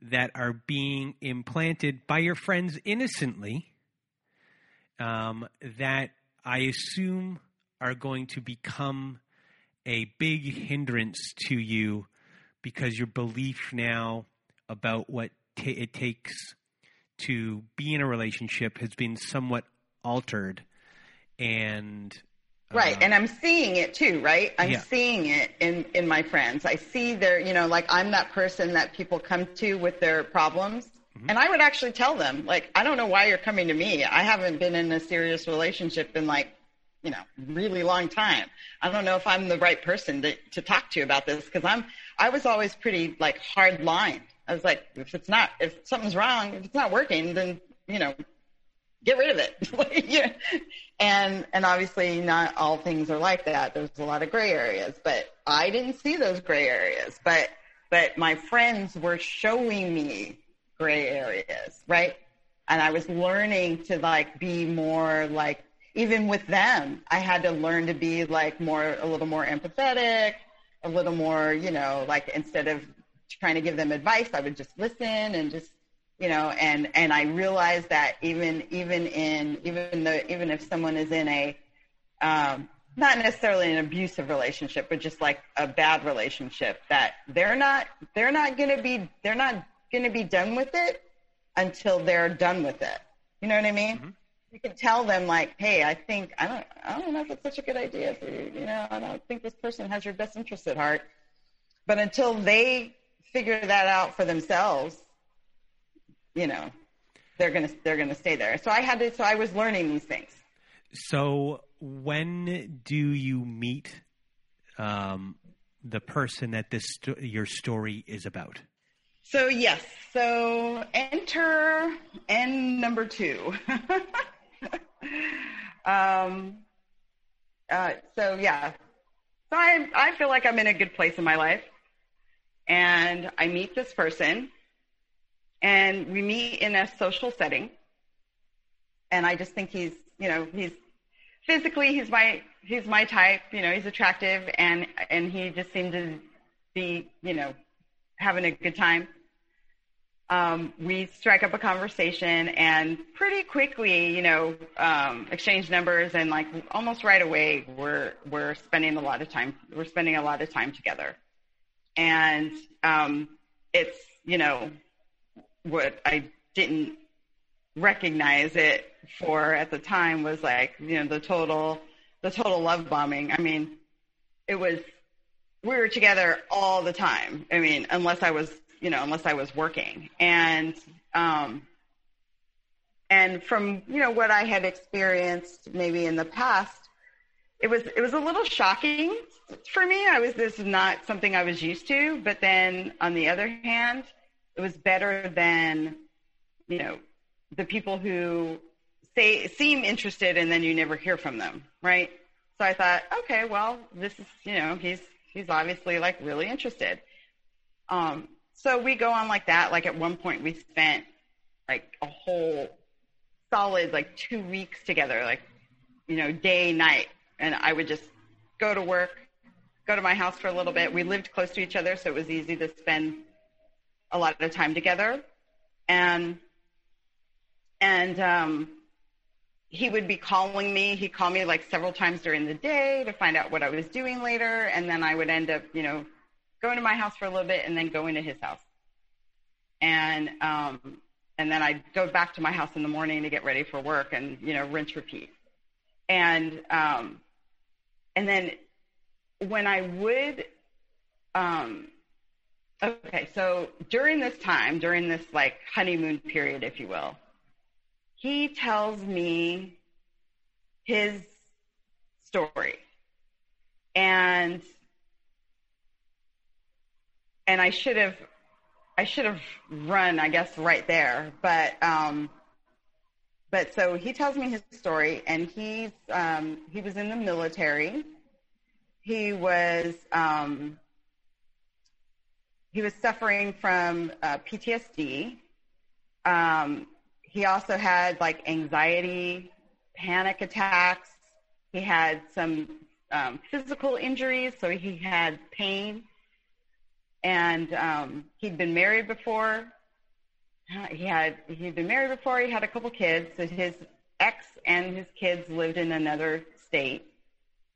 that are being implanted by your friends innocently um, that I assume are going to become a big hindrance to you because your belief now about what t- it takes to be in a relationship has been somewhat altered. And Right, um, and I'm seeing it too, right? I'm yeah. seeing it in in my friends. I see their, you know, like I'm that person that people come to with their problems. Mm-hmm. And I would actually tell them, like, I don't know why you're coming to me. I haven't been in a serious relationship in like, you know, really long time. I don't know if I'm the right person to, to talk to you about this because I'm, I was always pretty like hard line. I was like, if it's not, if something's wrong, if it's not working, then, you know, get rid of it. [LAUGHS] and and obviously not all things are like that. There's a lot of gray areas, but I didn't see those gray areas. But but my friends were showing me gray areas, right? And I was learning to like be more like even with them, I had to learn to be like more a little more empathetic, a little more, you know, like instead of trying to give them advice, I would just listen and just you know, and and I realize that even even in even though even if someone is in a um, not necessarily an abusive relationship, but just like a bad relationship, that they're not they're not going to be they're not going to be done with it until they're done with it. You know what I mean? Mm-hmm. You can tell them like, hey, I think I don't I don't know if it's such a good idea for you. You know, I don't think this person has your best interest at heart. But until they figure that out for themselves, you know, they're gonna they're gonna stay there. So I had to. So I was learning these things. So when do you meet um, the person that this sto- your story is about. So yes, so enter N number two. [LAUGHS] um, uh, so yeah, so I I feel like I'm in a good place in my life, and I meet this person, and we meet in a social setting, and I just think he's you know he's physically he's my he's my type you know he's attractive and and he just seemed to be you know having a good time um, we strike up a conversation and pretty quickly, you know, um, exchange numbers and like almost right away, we're we're spending a lot of time. We're spending a lot of time together, and um, it's you know what I didn't recognize it for at the time was like you know the total the total love bombing. I mean, it was we were together all the time. I mean, unless I was you know, unless I was working. And um, and from you know what I had experienced maybe in the past, it was it was a little shocking for me. I was this is not something I was used to. But then on the other hand, it was better than you know the people who say seem interested and then you never hear from them, right? So I thought, okay, well, this is you know he's he's obviously like really interested. Um, so we go on like that. Like at one point we spent like a whole solid like two weeks together, like, you know, day, night. And I would just go to work, go to my house for a little bit. We lived close to each other, so it was easy to spend a lot of time together. And, and, um, he would be calling me. He'd call me like several times during the day to find out what I was doing later. And then I would end up, you know, going to my house for a little bit and then going to his house. And um, and then I'd go back to my house in the morning to get ready for work and you know rinse repeat. And um, and then when I would um, okay, so during this time, during this like honeymoon period, if you will, he tells me his story. And and I should have I should have run, I guess, right there. But um, but so he tells me his story, and he's um, he was in the military. He was um, he was suffering from uh, PTSD. Um, he also had like anxiety, panic attacks. He had some um, physical injuries, so he had pain and um, he'd been married before. He had he'd been married before. He had a couple kids. So his ex and his kids lived in another state.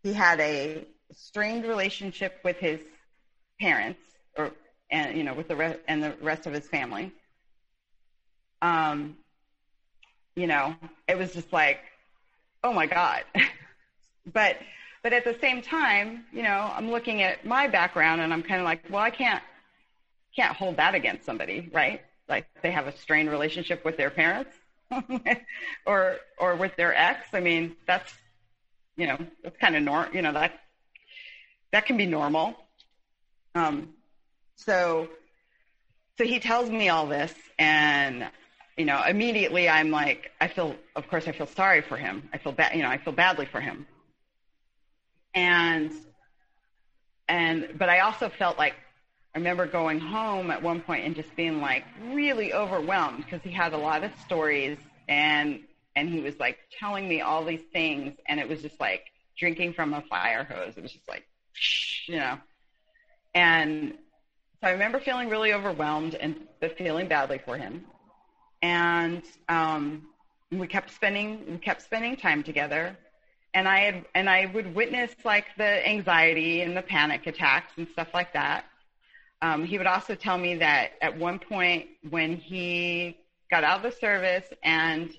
He had a strained relationship with his parents, or and you know with the rest and the rest of his family. Um, you know, it was just like, oh my god. [LAUGHS] but but at the same time, you know, I'm looking at my background and I'm kind of like, well, I can't can't hold that against somebody, right? Like they have a strained relationship with their parents [LAUGHS] or or with their ex. I mean, that's you know, that's kind of normal. You know, that that can be normal. Um, so so he tells me all this and you know immediately i'm like i feel of course i feel sorry for him i feel bad you know i feel badly for him and and but I also felt like I remember going home at one point and just being like really overwhelmed because he had a lot of stories and and he was like telling me all these things and it was just like drinking from a fire hose. It was just like [SNIFFS] you know. And so I remember feeling really overwhelmed and but feeling badly for him. And um we kept spending we kept spending time together and I had, and I would witness like the anxiety and the panic attacks and stuff like that. Um, he would also tell me that at one point when he got out of the service and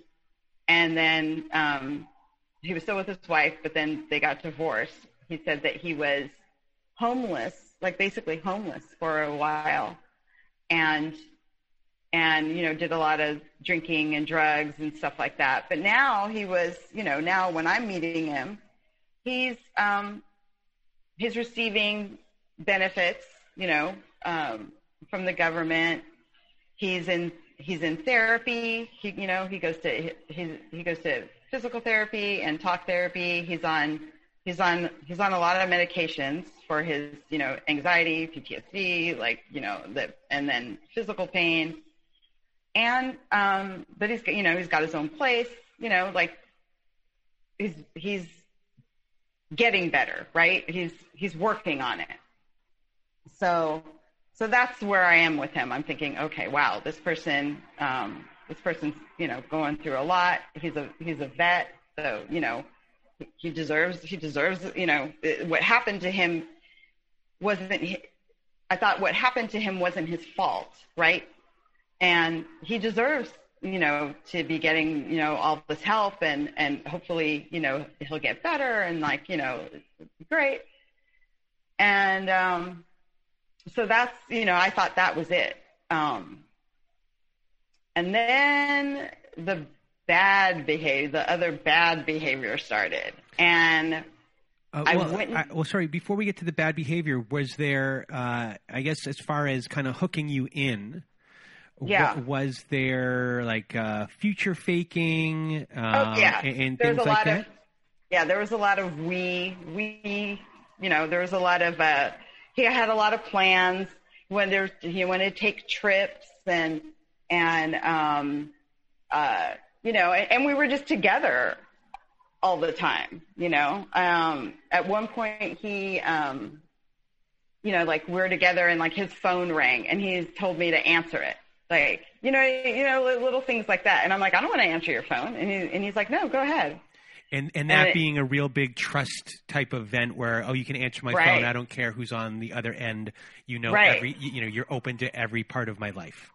and then um, he was still with his wife, but then they got divorced. He said that he was homeless, like basically homeless for a while, and and you know did a lot of drinking and drugs and stuff like that but now he was you know now when i'm meeting him he's um he's receiving benefits, you know, um, from the government. He's in he's in therapy. He you know he goes to he he goes to physical therapy and talk therapy. He's on he's on he's on a lot of medications for his you know anxiety, PTSD, like you know the and then physical pain. And um, but he's you know he's got his own place. You know like he's he's getting better, right? He's he's working on it. So so that's where I am with him. I'm thinking, okay, wow, this person um, this person's you know going through a lot. He's a he's a vet, so you know he deserves he deserves you know what happened to him wasn't I thought what happened to him wasn't his fault, right? And he deserves you know, to be getting, you know, all this help and, and hopefully, you know, he'll get better and like, you know, great. And, um, so that's, you know, I thought that was it. Um, and then the bad behavior, the other bad behavior started. And uh, well, I well, sorry. Before we get to the bad behavior, was there? Uh, I guess as far as kind of hooking you in, yeah. was there like uh, future faking? Uh, oh, yeah. And, and things like that? Of, yeah, there was a lot of we, we, you know, there was a lot of, uh, he had a lot of plans when there, he wanted to take trips and, and, um, uh, you know, and, and we were just together all the time, you know. Um, at one point he, um, you know, like we're together and like his phone rang and he's told me to answer it. Like you know you know little things like that. And i'm like i don't want to answer your phone. And, he, and he's like no go ahead. And and that and being a real big trust type event where oh you can answer my right. phone i don't care who's on the other end. You know right. every you know you're open to every part of my life.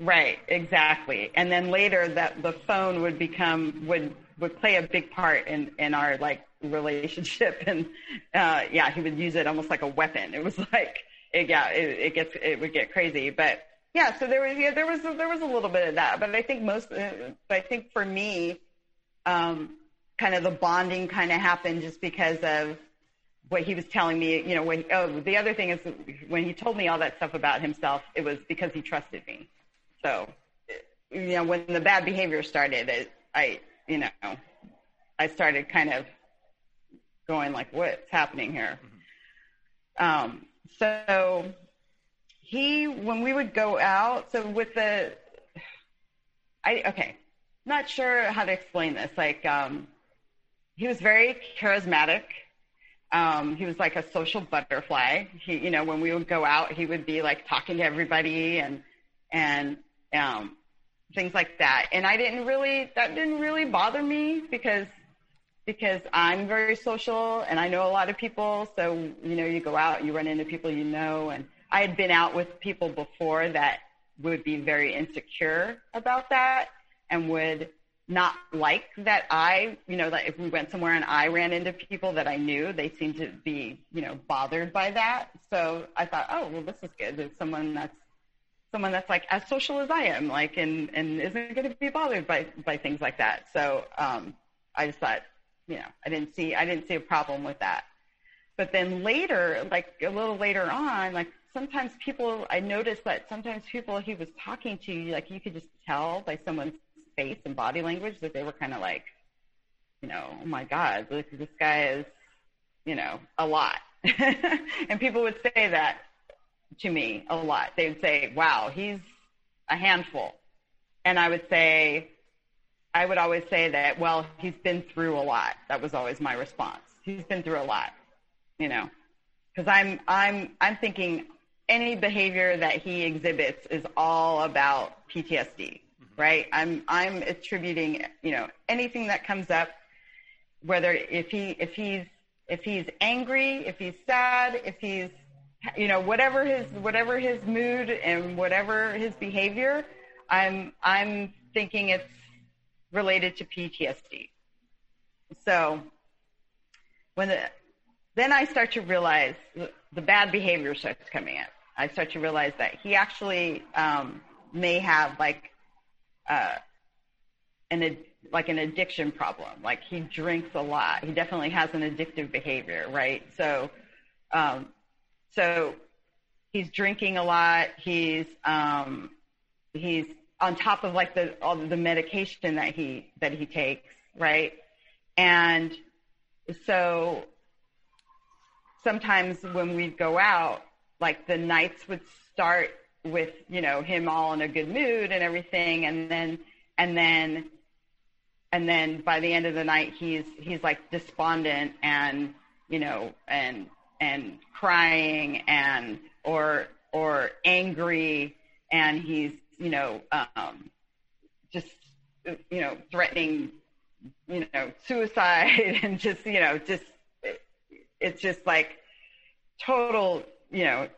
Right. Exactly. And then later that the phone would become would would play a big part in in our like relationship [LAUGHS] and uh yeah he would use it almost like a weapon it was [LAUGHS] like it, yeah it, it gets it would get crazy but yeah, so there was yeah there was there was a little bit of that, but I think most uh, I think for me, um, kind of the bonding kind of happened just because of what he was telling me. You know, when oh the other thing is when he told me all that stuff about himself, it was because he trusted me. So, you know, when the bad behavior started, it, I you know, I started kind of going like, what's happening here? Mm-hmm. Um, so he when we would go out so with the i okay not sure how to explain this like um he was very charismatic um he was like a social butterfly he you know when we would go out he would be like talking to everybody and and um things like that and i didn't really that didn't really bother me because because i'm very social and i know a lot of people so you know you go out you run into people you know and I had been out with people before that would be very insecure about that and would not like that I, you know, that if we went somewhere and I ran into people that I knew, they seemed to be, you know, bothered by that. So I thought, oh, well, this is good. It's someone that's someone that's like as social as I am, like, and and isn't going to be bothered by by things like that. So um, I just thought, you know, I didn't see I didn't see a problem with that. But then later, like a little later on, like sometimes people, I noticed that sometimes people he was talking to, like you could just tell by someone's face and body language that they were kind of like, you know, oh my God, this, this guy is, you know, a lot. [LAUGHS] and people would say that to me a lot. They would say, wow, he's a handful. And I would say, I would always say that, well, he's been through a lot. That was always my response. He's been through a lot, you know, because I'm, I'm, I'm thinking any behavior that he exhibits is all about PTSD, mm-hmm. right? I'm I'm attributing, you know, anything that comes up, whether if he if he's if he's angry, if he's sad, if he's you know whatever his whatever his mood and whatever his behavior, I'm I'm thinking it's related to PTSD. So when the then I start to realize the bad behavior starts coming in. I start to realize that he actually um, may have like uh, an like an addiction problem. Like he drinks a lot. He definitely has an addictive behavior, right? So, um, so he's drinking a lot. He's um, he's on top of like the all the medication that he that he takes, right? And so sometimes when we'd go out, like the nights would start with you know him all in a good mood and everything, and then and then and then by the end of the night he's he's like despondent and you know and and crying and or or angry and he's you know um just you know threatening you know suicide [LAUGHS] and just you know just it's just like total you know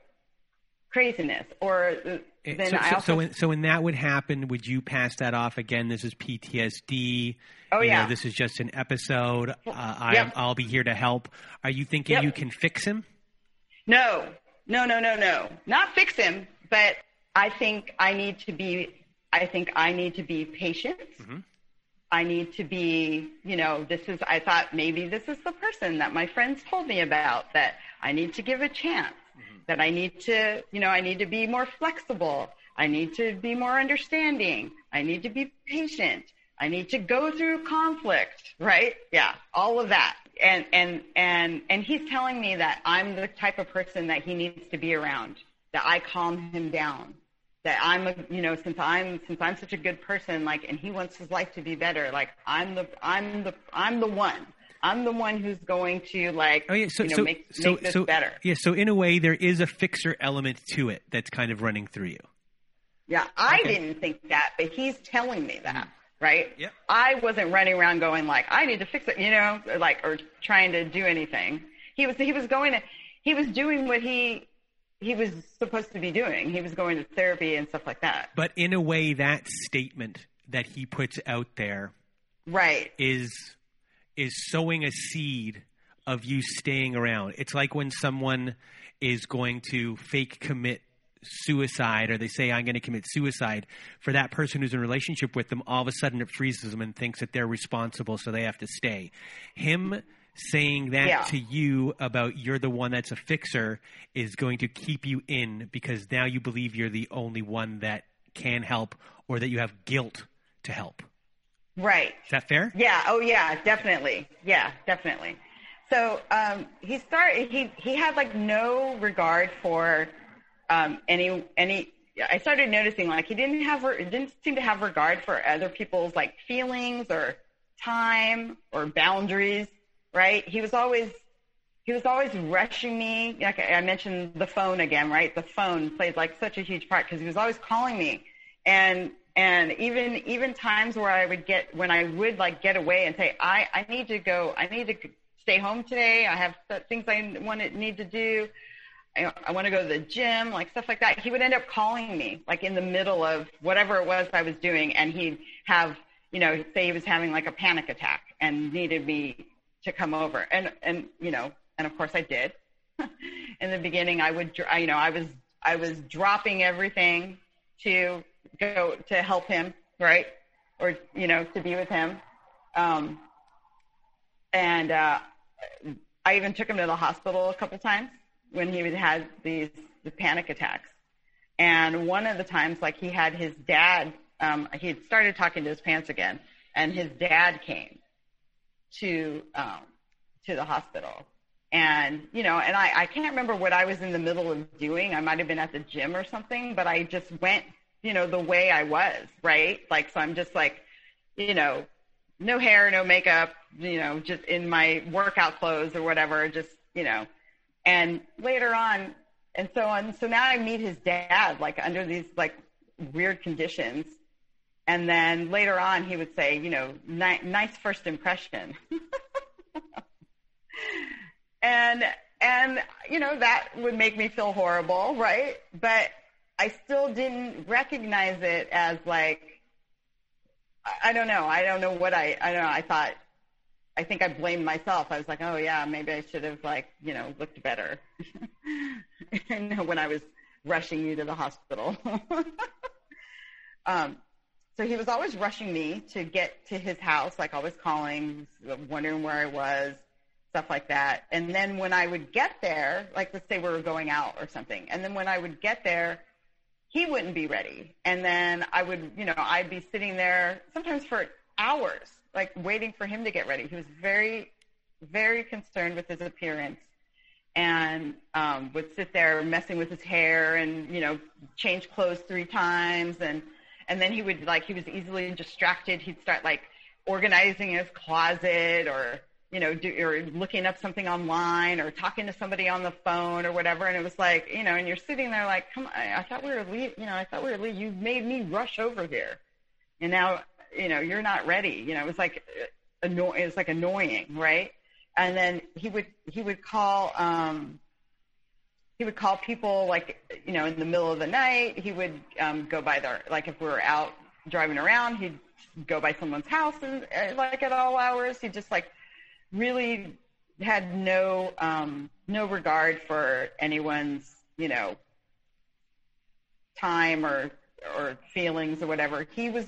craziness or then so, I so, also so, when, so when that would happen, would you pass that off again? This is PTSD. Oh, you know, yeah. this is just an episode. Uh, I, Yep. I'll be here to help. Are you thinking Yep. you can fix him? No, no, no, no, no. Not fix him, but I think I need to be. I think I need to be patient. I need to be. You know, this is. I thought maybe this is the person that my friends told me about. That I need to give a chance. That I need to. You know, I need to be more flexible. I need to be more understanding. I need to be patient. I need to go through conflict, right? Yeah, all of that. And and and and he's telling me that I'm the type of person that he needs to be around. That I calm him down. That I'm a, you know, since I'm since I'm such a good person, like, and he wants his life to be better. Like, I'm the I'm the I'm the one. I'm the one who's going to like, Oh yeah, so you know, so make, so make this so better. yeah. So in a way, there is a fixer element to it that's kind of running through you. Yeah, I Okay. didn't think that, but he's telling me that, mm-hmm. right? Yep. I wasn't running around going like, I need to fix it, you know, or like or trying to do anything. He was he was going to he was doing what he he was supposed to be doing. He was going to therapy and stuff like that. But in a way, that statement that he puts out there Right. is is sowing a seed of you staying around. It's like when someone is going to fake commit suicide or they say I'm going to commit suicide for that person who's in a relationship with them all of a sudden it freezes them and thinks that they're responsible so they have to stay. Him saying that Yeah. to you about you're the one that's a fixer is going to keep you in because now you believe you're the only one that can help or that you have guilt to help. Right. Is that fair? Yeah. Oh, yeah. Definitely. Yeah. Definitely. So um, he started. He he had like no regard for um, any any. I started noticing like he didn't have didn't seem to have regard for other people's like feelings or time or boundaries. Right. He was always he was always rushing me. Like I mentioned the phone again, right? The phone played like such a huge part because he was always calling me, and and even even times where I would get when I would like get away and say I I need to go, I need to stay home today. I have th- things I want to need to do. I, I want to go to the gym, like stuff like that. He would end up calling me like in the middle of whatever it was I was doing, and he'd have you know say he was having like a panic attack and needed me to come over, and and you know and of course I did. [LAUGHS] In the beginning, I would, you know, I was, I was dropping everything to go to help him, right, or you know, to be with him. Um, and uh, I even took him to the hospital a couple times when he had these the panic attacks. And one of the times, like he had his dad, um, he had started talking to his parents again, and his dad came to um, to the hospital. And you know, and I, I can't remember what I was in the middle of doing. I might have been at the gym or something, but I just went, you know, the way I was, right? Like, so I'm just like, you know, no hair, no makeup, you know, just in my workout clothes or whatever, just, you know. And later on, and so on, so now I meet his dad, like under these like weird conditions. And then later on, he would say, you know, ni- nice first impression. [LAUGHS] and and you know that would make me feel horrible, right? But I still didn't recognize it as like I- don't know. I don't know what I I don't know. I thought I think I blamed myself. I was like, oh yeah, maybe I should have like you know looked better [LAUGHS] when I was rushing you to the hospital. [LAUGHS] um, so he was always rushing me to get to his house, like always calling, wondering where I was. stuff like that. And then when I would get there, like let's say we were going out or something, and then when I would get there, he wouldn't be ready. And then I would, you know, I'd be sitting there sometimes for hours, like waiting for him to get ready. He was very, very concerned with his appearance and um, would sit there messing with his hair and you know change clothes three times and and then he would like he was easily distracted he'd start like organizing his closet or you know do, or looking up something online or talking to somebody on the phone or whatever. And it was like you know and you're sitting there like come on i thought we were leave you know i thought we were leave you made me rush over here. And now you know you're not ready. You know it was like anno- it was like annoying right? And then he would he would call um he would call people like you know in the middle of the night. He would um go by their like if we were out driving around he'd go by someone's house and uh, like at all hours. He'd just like really had no um no regard for anyone's you know time or or feelings or whatever he was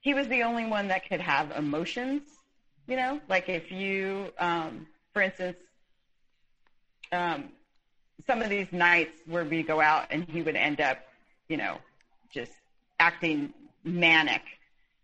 he was the only one that could have emotions you know, like if you, um, for instance, um, some of these nights where we go out and he would end up, you know, just acting manic.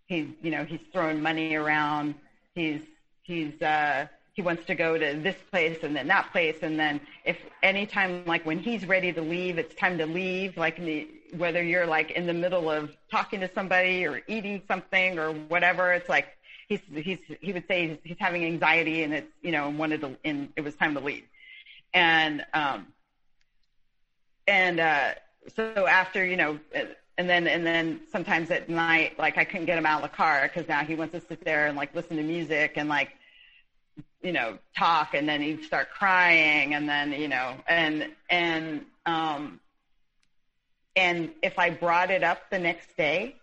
He's, you know, he's throwing money around. He's, he's, uh, he wants to go to this place and then that place. And then if anytime, like when he's ready to leave, it's time to leave, like the, whether you're like in the middle of talking to somebody or eating something or whatever, it's like, he's he's he would say he's having anxiety and it's you know and wanted to and it was time to leave and um and uh so after you know and then and then sometimes at night like i couldn't get him out of the car because now he wants to sit there and like listen to music and like you know talk and then he'd start crying and then you know and and um and if i brought it up the next day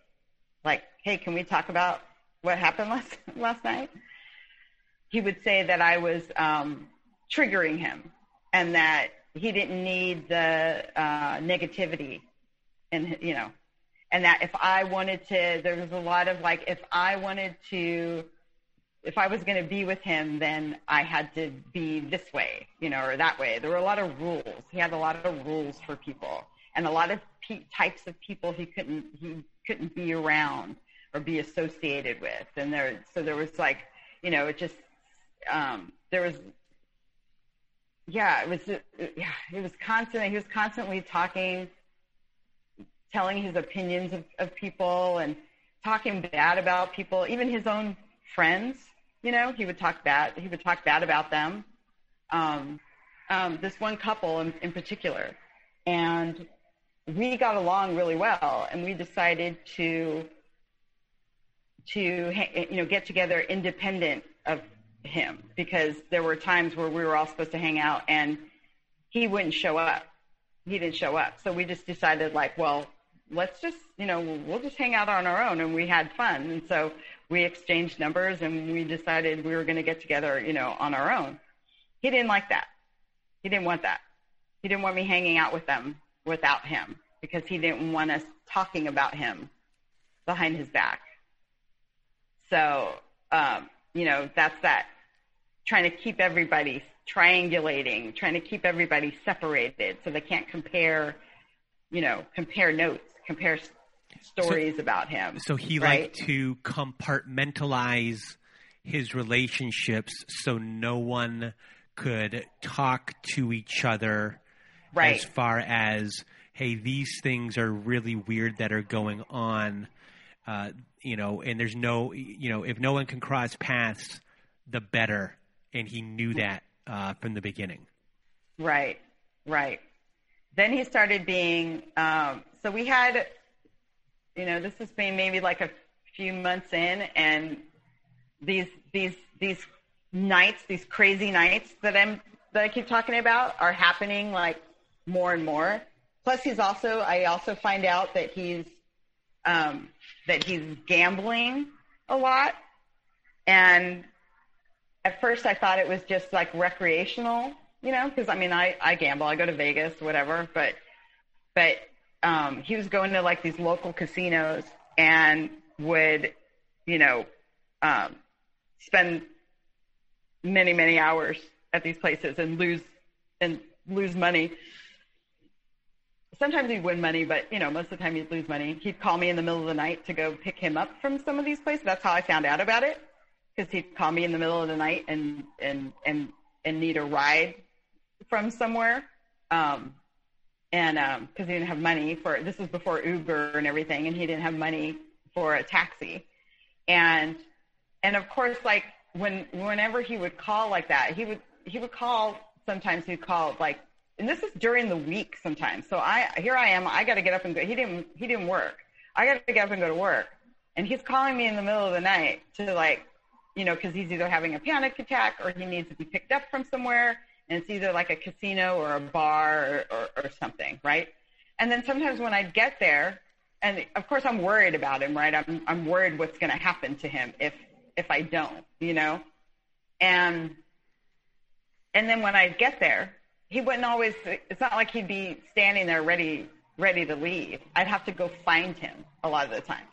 like hey can we talk about what happened [LAUGHS] last last night, he would say that I was um, triggering him and that he didn't need the uh, negativity, and you know, and that if I wanted to, there was a lot of like, if I wanted to, if I was going to be with him, then I had to be this way, you know, or that way. There were a lot of rules. He had a lot of rules for people, and a lot of pe- types of people he couldn't he couldn't be around or be associated with. And there, so there was like, you know, it just, um, there was, yeah, it was, yeah, he was constantly, he was constantly talking, telling his opinions of, of people and talking bad about people, even his own friends, you know, he would talk bad, he would talk bad about them. Um, um, this one couple in, in particular. And we got along really well and we decided to to you know get together independent of him because there were times where we were all supposed to hang out and he wouldn't show up. He didn't show up. So we just decided like, well, let's just, you know, we'll just hang out on our own and we had fun. And so we exchanged numbers and we decided we were going to get together, you know, on our own. He didn't like that. He didn't want that. He didn't want me hanging out with them without him because he didn't want us talking about him behind his back. So, um, you know, that's that trying to keep everybody triangulating, trying to keep everybody separated so they can't compare, you know, compare notes, compare stories so, about him. So he right? liked to compartmentalize his relationships so no one could talk to each other right. as far as hey these things are really weird that are going on uh, you know, and there's no, you know, if no one can cross paths, the better. And he knew that uh, from the beginning. Right, right. Then he started being, um, so we had, you know, this has been maybe like a few months in, and these these these nights, these crazy nights that I'm that I keep talking about are happening like more and more. Plus, he's also I also find out that he's um, that he's gambling a lot. And at first I thought it was just like recreational, you know, because I mean, I, I gamble, I go to Vegas, whatever, but, but, um, he was going to like these local casinos and would, you know, um, spend many many hours at these places and lose and lose money. Sometimes he'd win money, but you know, most of the time he'd lose money. He'd call me in the middle of the night to go pick him up from some of these places. That's how I found out about it, because he'd call me in the middle of the night and and and and need a ride from somewhere. Um, and because um, he didn't have money for this was before Uber and everything, and he didn't have money for a taxi, and and of course, like when whenever he would call like that, he would he would call. Sometimes he'd call like, and this is during the week sometimes. So I here I am. I got to get up and go. He didn't he didn't work. I got to get up and go to work, and he's calling me in the middle of the night to like, you know, because he's either having a panic attack or he needs to be picked up from somewhere and it's either like a casino or a bar or, or, or something, right? And then sometimes when I'd get there, and of course I'm worried about him, right? I'm I'm worried what's going to happen to him if if I don't, you know, and and then when I'd get there, he wouldn't always. It's not like he'd be standing there ready ready to leave. I'd have to go find him a lot of the times.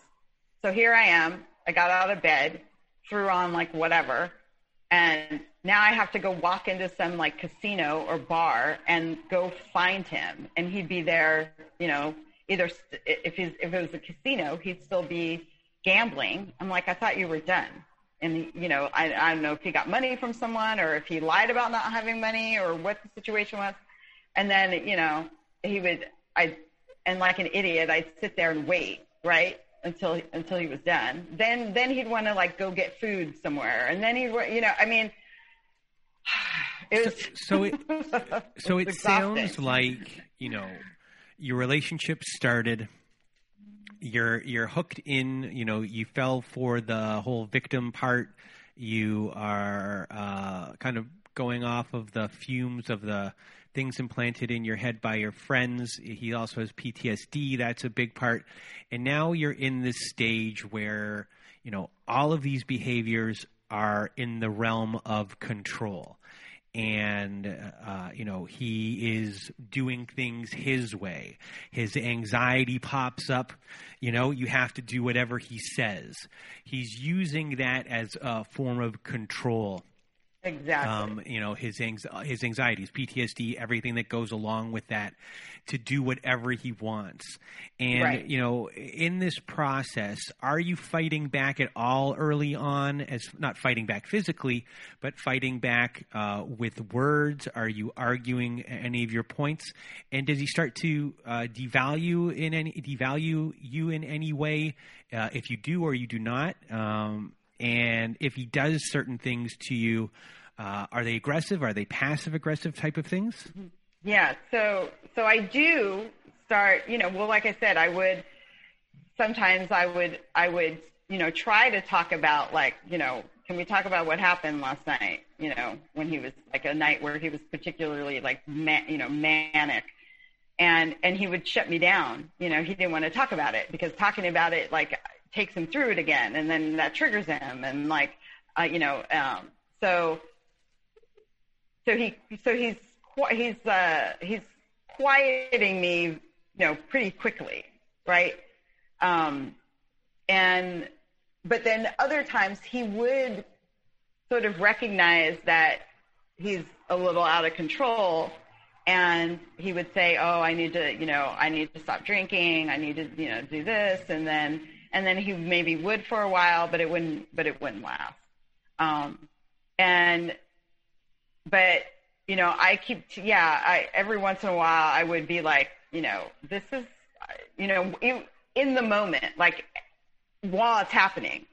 So here I am. I got out of bed, threw on like whatever, and now I have to go walk into some like casino or bar and go find him, and he'd be there. You know, either st- if he's if it was a casino, he'd still be gambling. I'm like, I thought you were done. And you know, I, I don't know if he got money from someone or if he lied about not having money or what the situation was. And then you know, he would I and like an idiot, I'd sit there and wait, right? Until until he was done. Then then he'd want to like go get food somewhere, and then he'd you know I mean. [SIGHS] [LAUGHS] It was so, so it so it sounds like you know your relationship started you're you're hooked in you know you fell for the whole victim part you are uh, kind of going off of the fumes of the things implanted in your head by your friends. He also has PTSD. That's a big part. And now you're in this stage where, you know, all of these behaviors are in the realm of control. And, uh, you know, he is doing things his way. His anxiety pops up. You know, you have to do whatever he says. He's using that as a form of control Exactly. Um, you know his his anxieties, PTSD, everything that goes along with that, to do whatever he wants. And right. you know, in this process, are you fighting back at all early on? As not fighting back physically, but fighting back uh, with words. Are you arguing any of your points? And does he start to uh, devalue in any devalue you in any way? Uh, if you do or you do not, um, and if he does certain things to you, uh, are they aggressive? Are they passive aggressive type of things? Yeah. So so I do start. You know, well, like I said, I would sometimes I would I would you know try to talk about like you know can we talk about what happened last night? You know, when he was like a night where he was particularly like ma- you know manic and and he would shut me down you know he didn't want to talk about it because talking about it like takes him through it again, and then that triggers him, and like, uh, you know, um, so so he so he's he's uh, he's quieting me, you know, pretty quickly, right? Um, and but then other times he would sort of recognize that he's a little out of control and he would say oh i need to you know i need to stop drinking i need to you know do this and then and then he maybe would for a while, but it wouldn't, but it wouldn't last. Um, and, but, you know, I keep, yeah, I, every once in a while I would be like, you know, this is, you know, in, in the moment, like while it's happening,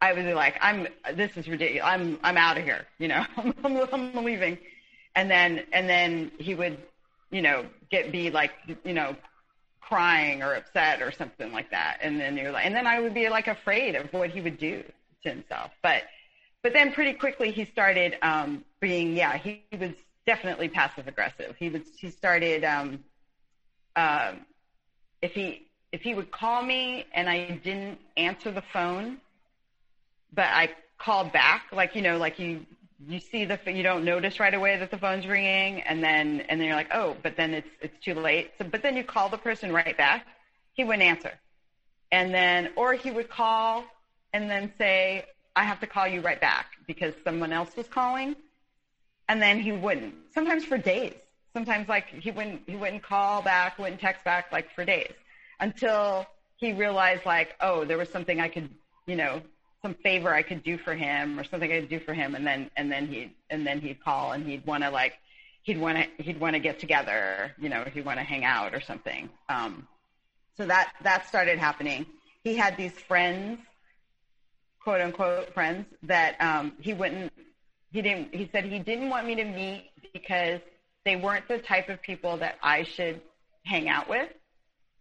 I would be like, I'm, this is ridiculous. I'm, I'm out of here. You know, [LAUGHS] I'm, I'm leaving. And then, and then he would, you know, get, be like, you know, crying or upset or something like that. And then you're like, and then I would be like afraid of what he would do to himself. But, but then pretty quickly he started um, being, yeah, he, he was definitely passive aggressive. He was, he started, um, uh, if he, if he would call me and I didn't answer the phone, but I called back, like, you know, like you, you see the you don't notice right away that the phone's ringing and then and then you're like oh but then it's it's too late. So but then you call the person right back. He wouldn't answer. And then or he would call and then say I have to call you right back because someone else was calling. And then he wouldn't, sometimes for days. Sometimes like he wouldn't, he wouldn't call back, wouldn't text back like for days. Until he realized like, oh, there was something I could, you know, some favor I could do for him or something I could do for him. And then, and then he, and then he'd call and he'd want to like, he'd want to, he'd want to get together, you know, he'd want to hang out or something. Um, so that, that started happening. He had these friends, quote unquote friends that, um, he wouldn't, he didn't, he said he didn't want me to meet because they weren't the type of people that I should hang out with.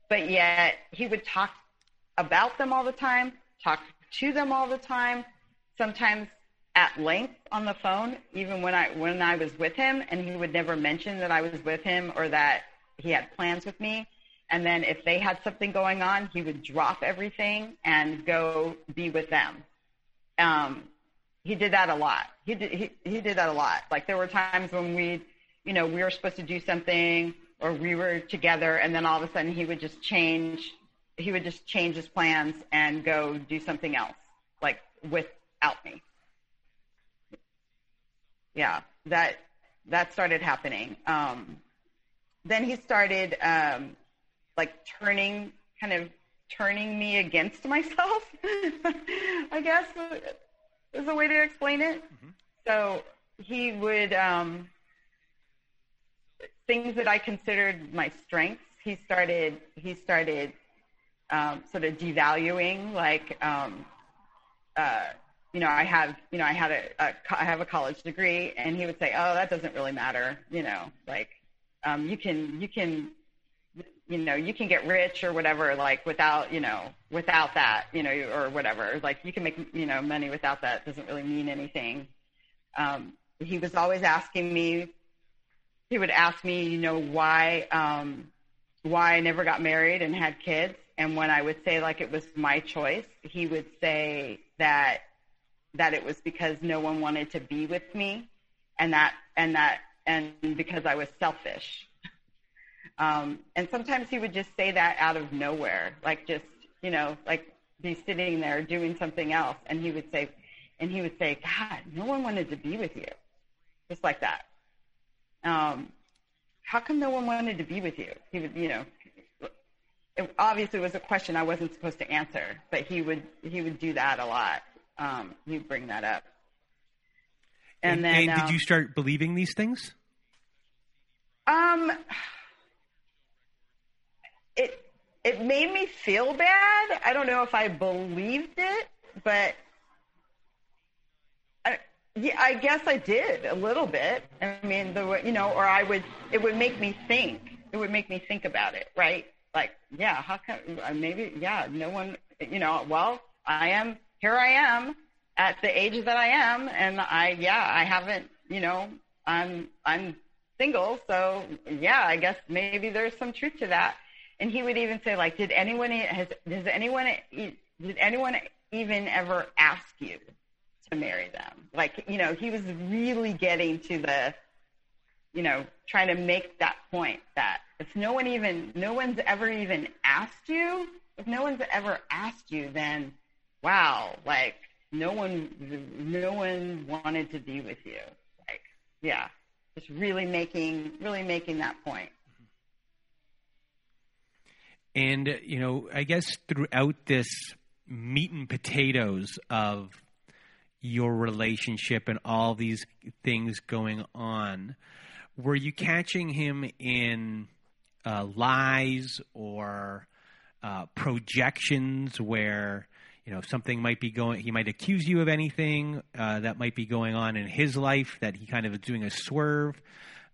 But yet he would talk about them all the time, talk to them all the time, sometimes at length on the phone, even when I when I was with him, and he would never mention that I was with him or that he had plans with me. And then if they had something going on, he would drop everything and go be with them. Um, he did that a lot. He did he, he did that a lot. Like there were times when we, you know, we were supposed to do something or we were together, and then all of a sudden he would just change he would just change his plans and go do something else, like without me. Yeah, that that started happening. Um, then he started um, like turning, kind of turning me against [LAUGHS] myself. I guess is a way to explain it. Mm-hmm. So he would um, things that I considered my strengths. He started he started um, sort of devaluing like um, uh, you know I have you know I had a, a I have a college degree and he would say oh that doesn't really matter you know like um, you can you can you know you can get rich or whatever like without you know without that you know or whatever. Like you can make you know money without that doesn't really mean anything. Um, he was always asking me he would ask me you know why um, why I never got married and had kids and when I would say like it was my choice, he would say that that it was because no one wanted to be with me, and that and that and because I was selfish. Um, and sometimes he would just say that out of nowhere, like just you know, like be sitting there doing something else, and he would say, and he would say, God, no one wanted to be with you, just like that. Um, how come no one wanted to be with you? He would, you know, it obviously was a question I wasn't supposed to answer, but he would he would do that a lot. Um, he'd bring that up. And, and then, and did um, you start believing these things? Um, it it made me feel bad. I don't know if I believed it, but I, yeah, I guess I did a little bit. I mean, the you know, or I would it would make me think. It would make me think about it, right? Like, yeah, how come, uh, maybe, yeah, no one, you know, well, I am, here I am at the age that I am. And I, yeah, I haven't, you know, I'm, I'm single. So yeah, I guess maybe there's some truth to that. And he would even say like, did anyone, has, does anyone, did anyone even ever ask you to marry them? Like, you know, he was really getting to the, you know, trying to make that point that if no one even, no one's ever even asked you, if no one's ever asked you, then wow, like no one, no one wanted to be with you. Like, yeah, just really making, really making that point. And, you know, I guess throughout this meat and potatoes of your relationship and all these things going on, were you catching him in uh, lies or uh, projections where you know something might be going he might accuse you of anything uh, that might be going on in his life that he kind of is doing a swerve.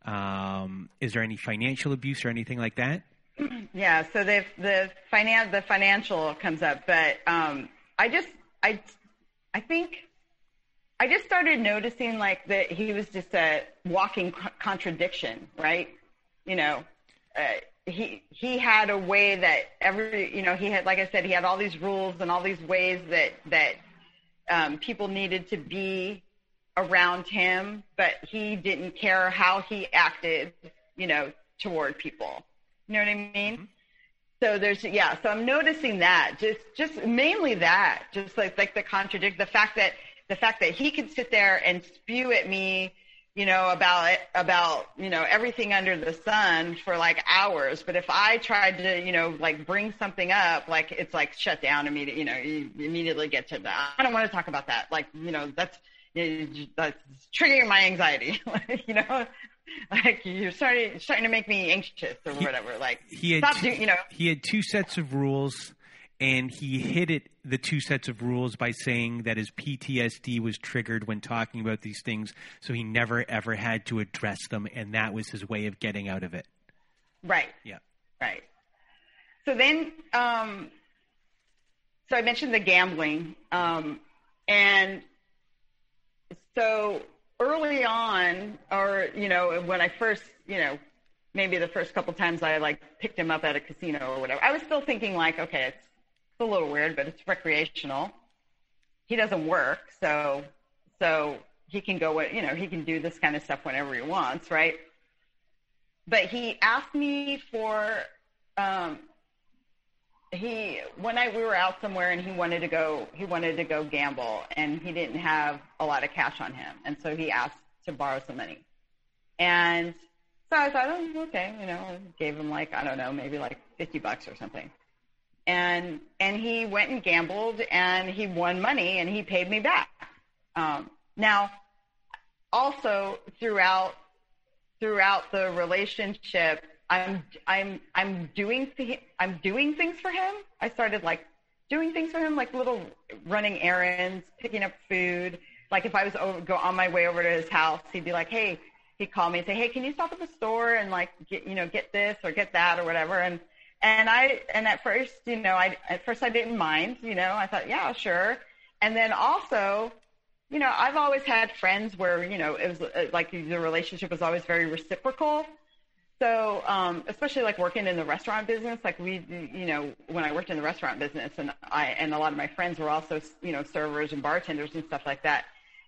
Um, is there any financial abuse or anything like that? [CLEARS THROAT] Yeah so the the finan- the financial comes up but um, i just i i think i just started noticing like that he was just a walking contradiction right? You know uh, he he had a way that every you know he had like I said he had all these rules and all these ways that that um, people needed to be around him, but he didn't care how he acted, you know, toward people. You know what I mean? Mm-hmm. So there's yeah. So I'm noticing that just just mainly that just like like the contradict the fact that the fact that he could sit there and spew at me, you know, about about you know everything under the sun for like hours. But if I tried to, you know, like bring something up, like it's like shut down immediately. You know, you immediately get to that. I don't want to talk about that. Like, you know, that's that's triggering my anxiety. [LAUGHS] you know, like you're starting starting to make me anxious or whatever. Like he had stop two, you know. he had two sets of rules and he hit it the two sets of rules by saying that his PTSD was triggered when talking about these things, so he never ever had to address them, and that was his way of getting out of it. Right. Yeah. Right. So then, um, so I mentioned the gambling, um, and so early on, or you know, when I first, you know, maybe the first couple times I like picked him up at a casino or whatever, I was still thinking like, okay, it's, it's a little weird, but it's recreational. He doesn't work, so so he can go, you know, he can do this kind of stuff whenever he wants, right? But he asked me for um, he when I we were out somewhere and he wanted to go he wanted to go gamble and he didn't have a lot of cash on him and so he asked to borrow some money and so I thought oh okay you know I gave him like I don't know maybe like fifty bucks or something and and he went and gambled and he won money and he paid me back um, now also throughout throughout the relationship I'm I'm I'm doing I'm doing things for him. I started like doing things for him, like little running errands, picking up food. Like if I was over, go on my way over to his house, he'd be like, "Hey," he'd call me and say, "Hey, can you stop at the store and like get you know get this or get that or whatever?" And and I and at first, you know, I at first I didn't mind. You know, I thought, yeah, sure. And then also, you know, I've always had friends where you know it was uh, like the relationship was always very reciprocal. So, um, especially like working in the restaurant business, like we, you know, when I worked in the restaurant business, and I and a lot of my friends were also, you know, servers and bartenders and stuff like that.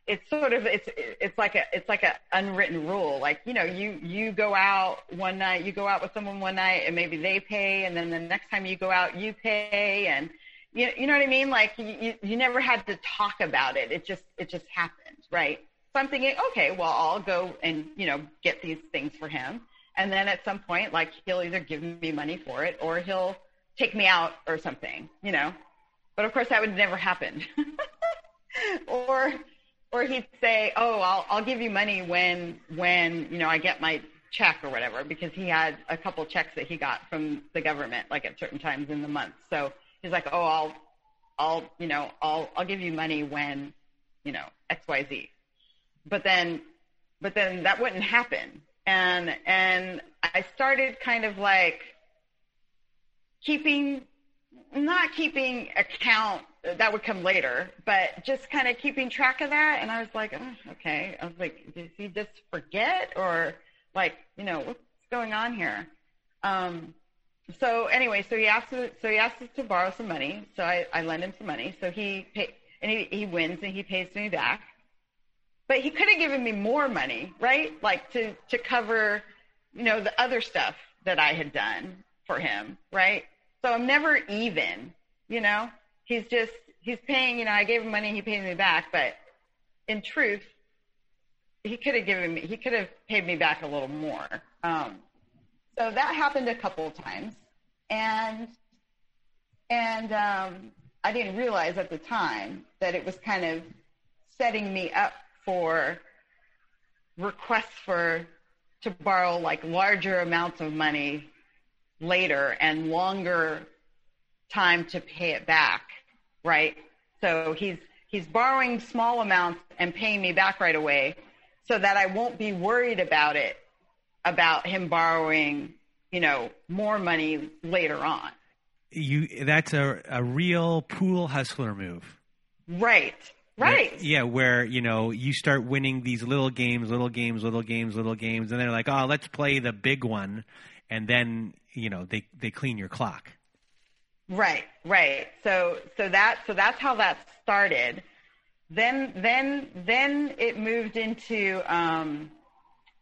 It's sort of it's it's like a it's like a unwritten rule. Like you know, you you go out one night, you go out with someone one night, and maybe they pay, and then the next time you go out, you pay, and you you know what I mean? Like you you never had to talk about it. It just it just happened, right? So I'm thinking, okay, well, I'll go and you know get these things for him and then at some point, like he'll either give me money for it or he'll take me out or something, you know. But of course, that would never happen. [LAUGHS] or, or he'd say, "Oh, I'll I'll give you money when when you know I get my check or whatever," because he had a couple checks that he got from the government, like at certain times in the month. So he's like, "Oh, I'll I'll you know I'll I'll give you money when you know X Y Z." But then, but then that wouldn't happen and and I started kind of like keeping not keeping account that would come later, but just kind of keeping track of that. And I was like, oh, okay. I was like, did he just forget or like, you know, what's going on here? Um, so anyway, so he asked, so he asked us to borrow some money. So I, I lend him some money. So he pay, and he, he wins and he pays me back. But he could have given me more money, right? Like to, to cover, you know, the other stuff that I had done for him, right? So I'm never even, you know? He's just, he's paying, you know, I gave him money, he paid me back, but in truth, he could have given me, he could have paid me back a little more. Um, so that happened a couple of times. And, and, um, I didn't realize at the time that it was kind of setting me up for requests for to borrow like larger amounts of money later and longer time to pay it back, right? So he's he's borrowing small amounts and paying me back right away so that I won't be worried about it about him borrowing, you know, more money later on. You that's a a real pool hustler move. Right. Right. Where, yeah, where you know you start winning these little games, little games, little games, little games, and they're like, "Oh, let's play the big one," and then you know they they clean your clock. Right, right. So so that so that's how that started. Then then then it moved into um,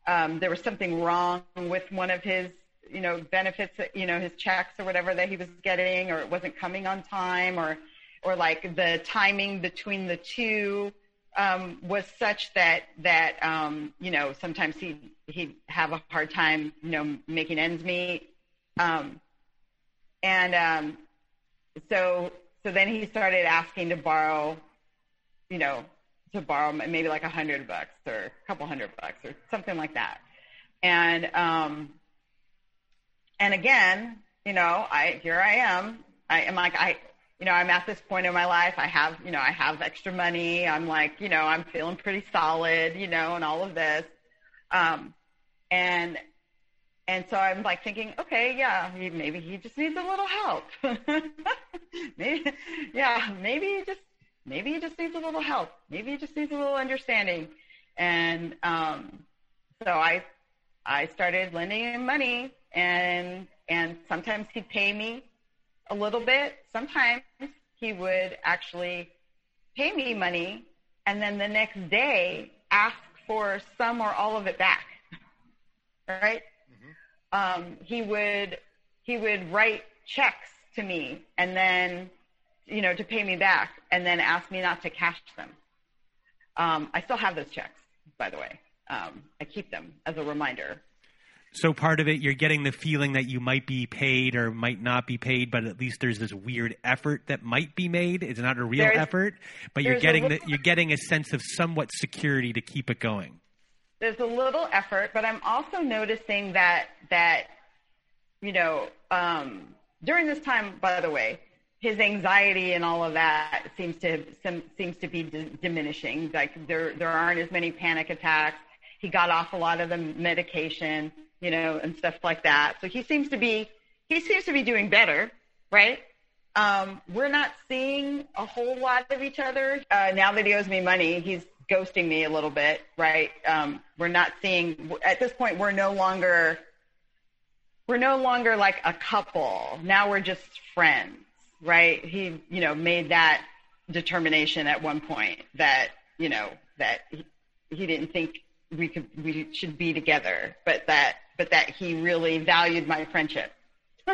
um, there was something wrong with one of his you know benefits, you know his checks or whatever that he was getting, or it wasn't coming on time, or or like the timing between the two um, was such that that um, you know sometimes he he'd have a hard time you know making ends meet, um, and um, so so then he started asking to borrow, you know, to borrow maybe like a hundred bucks or a couple hundred bucks or something like that, and um, and again, you know, I here I am, I am like I you know, I'm at this point in my life. I have, you know, I have extra money. I'm like, you know, I'm feeling pretty solid, you know, and all of this. Um, and, and so I'm like thinking, okay, yeah, he, maybe he just needs a little help. [LAUGHS] maybe, yeah, maybe he just, maybe he just needs a little help. Maybe he just needs a little understanding. And, um, so I, I started lending him money and, and sometimes he'd pay me a little bit. Sometimes he would actually pay me money and then the next day ask for some or all of it back. [LAUGHS] right? Um, he would he would write checks to me and then you know to pay me back and then ask me not to cash them. Um, I still have those checks, by the way. Um, I keep them as a reminder so part of it, you're getting the feeling that you might be paid or might not be paid, but at least there's this weird effort that might be made. It's not a real there's, effort, but you're getting little, the, you're getting a sense of somewhat security to keep it going. There's a little effort, but I'm also noticing that that you know um, during this time, by the way, his anxiety and all of that seems to some, seems to be d- diminishing. Like there there aren't as many panic attacks. He got off a lot of the medication you know, and stuff like that. So he seems to be he seems to be doing better, right? Um, we're not seeing a whole lot of each other uh, now that he owes me money. He's ghosting me a little bit, right? Um, we're not seeing at this point. We're no longer we're no longer like a couple. Now we're just friends, right? He, you know, made that determination at one point that you know that he, he didn't think we could we should be together, but that but that he really valued my friendship. [LAUGHS]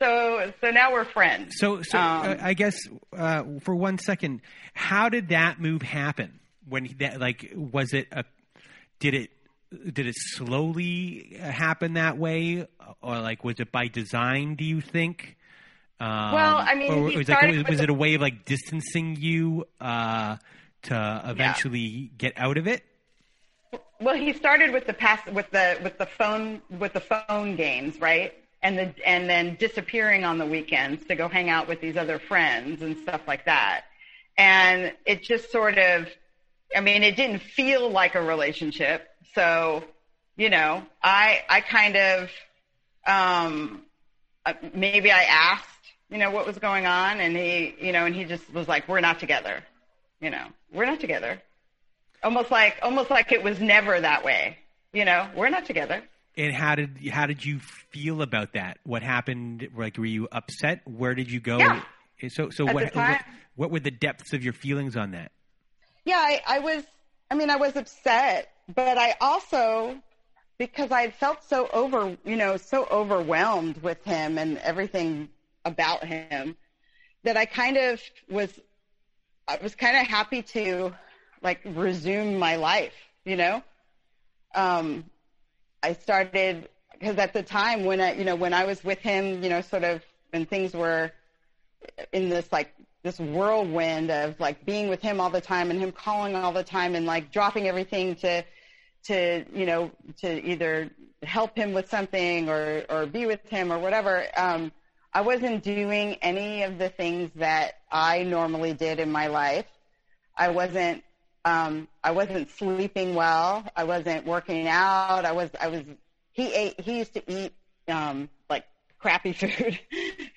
so so now we're friends. So so um, uh, I guess uh, for one second, how did that move happen? When he, that like was it a did it did it slowly happen that way, or like was it by design? Do you think? Um, well, I mean, was, like, was, was it a way of like distancing you uh, to eventually yeah. get out of it? Well, he started with the pass with the with the phone with the phone games, right? And the and then disappearing on the weekends to go hang out with these other friends and stuff like that. And it just sort of I mean, it didn't feel like a relationship. So, you know, I I kind of um uh, maybe I asked, you know, what was going on and he, you know, and he just was like, "We're not together." You know, we're not together almost like almost like it was never that way. You know, we're not together. And how did how did you feel about that? What happened? Like, were you upset? Where did you go? Yeah. So, so what, what, what were the depths of your feelings on that? Yeah, I, I was. I mean, I was upset, but I also because I had felt so over, you know, so overwhelmed with him and everything about him that I kind of was. I was kind of happy to like resume my life, you know? Um, I started because at the time when I, you know, when I was with him, you know, sort of when things were in this like this whirlwind of like being with him all the time and him calling all the time and like dropping everything to to you know to either help him with something or or be with him or whatever um I wasn't doing any of the things that I normally did in my life. I wasn't um, I wasn't sleeping well. I wasn't working out. I was, I was, he ate, he used to eat, um, like crappy [LAUGHS] food,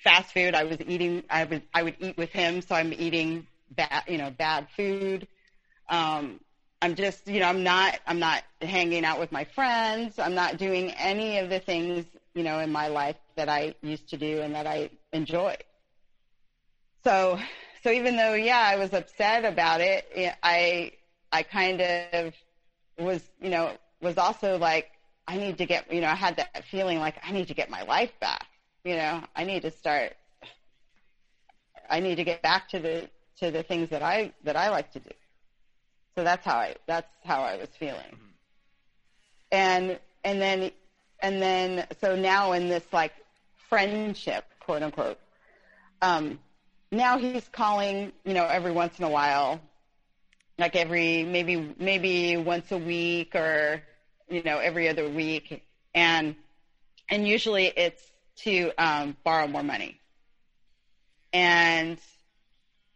fast food. I was eating, I was, I would eat with him. So I'm eating bad, you know, bad food. Um, I'm just, you know, I'm not, I'm not hanging out with my friends. I'm not doing any of the things, you know, in my life that I used to do and that I enjoy. So, so even though, yeah, I was upset about it, I, I kind of was, you know, was also like, I need to get, you know, I had that feeling like I need to get my life back. You know, I need to start, I need to get back to the, to the things that I that I like to do. So that's how I that's how I was feeling. And and then and then so now in this like friendship, quote unquote, um, now he's calling, you know, every once in a while, like every maybe maybe once a week or you know every other week, and and usually it's to um, borrow more money. And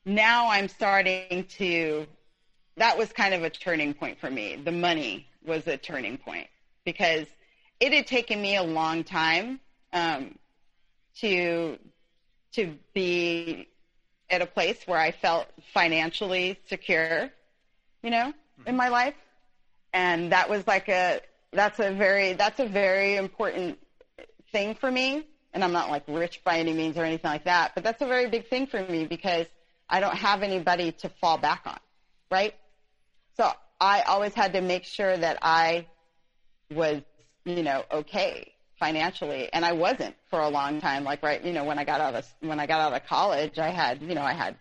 now I'm starting to. That was kind of a turning point for me. The money was a turning point because it had taken me a long time um, to to be at a place where I felt financially secure, you know, mm-hmm. in my life. And that was like a that's a very that's a very important thing for me. And I'm not like rich by any means or anything like that, but that's a very big thing for me because I don't have anybody to fall back on, right? So I always had to make sure that I was, you know, okay financially and I wasn't for a long time. Like right you know when I got out of when I got out of college I had you know I had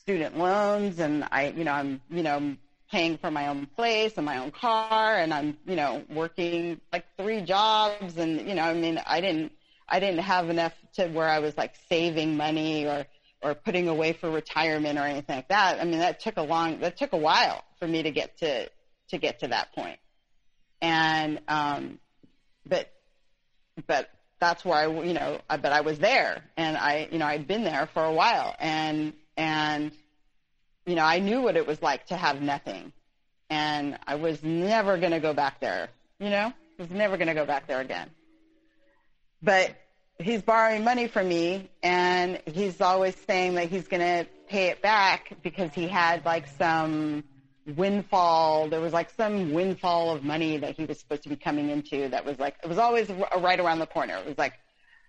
student loans and I you know I'm you know paying for my own place and my own car and I'm you know working like three jobs. And you know I mean I didn't I didn't have enough to where I was like saving money or or putting away for retirement or anything like that. I mean that took a long that took a while for me to get to to get to that point. And um but but that's where I, you know, I, but I was there and I, you know, I'd been there for a while and, and, you know, I knew what it was like to have nothing and I was never going to go back there, you know, I was never going to go back there again. But he's borrowing money from me and he's always saying that he's going to pay it back because he had like some windfall. There was like some windfall of money that he was supposed to be coming into that was like, it was always uh, right around the corner. It was like,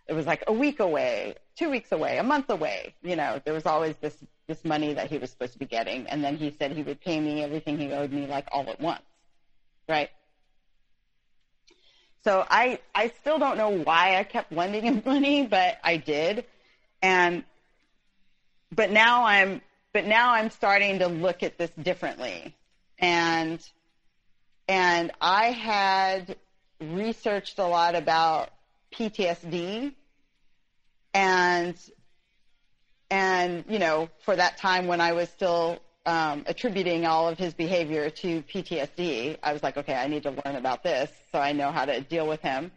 it was like a week away, two weeks away, a month away. You know, there was always this, this money that he was supposed to be getting. And then he said he would pay me everything he owed me like all at once. Right. So I, I still don't know why I kept lending him [LAUGHS] money, but I did. And, but now I'm, but now I'm starting to look at this differently. And and I had researched a lot about PTSD and and you know for that time when I was still um, attributing all of his behavior to PTSD, I was like, okay, I need to learn about this so I know how to deal with him.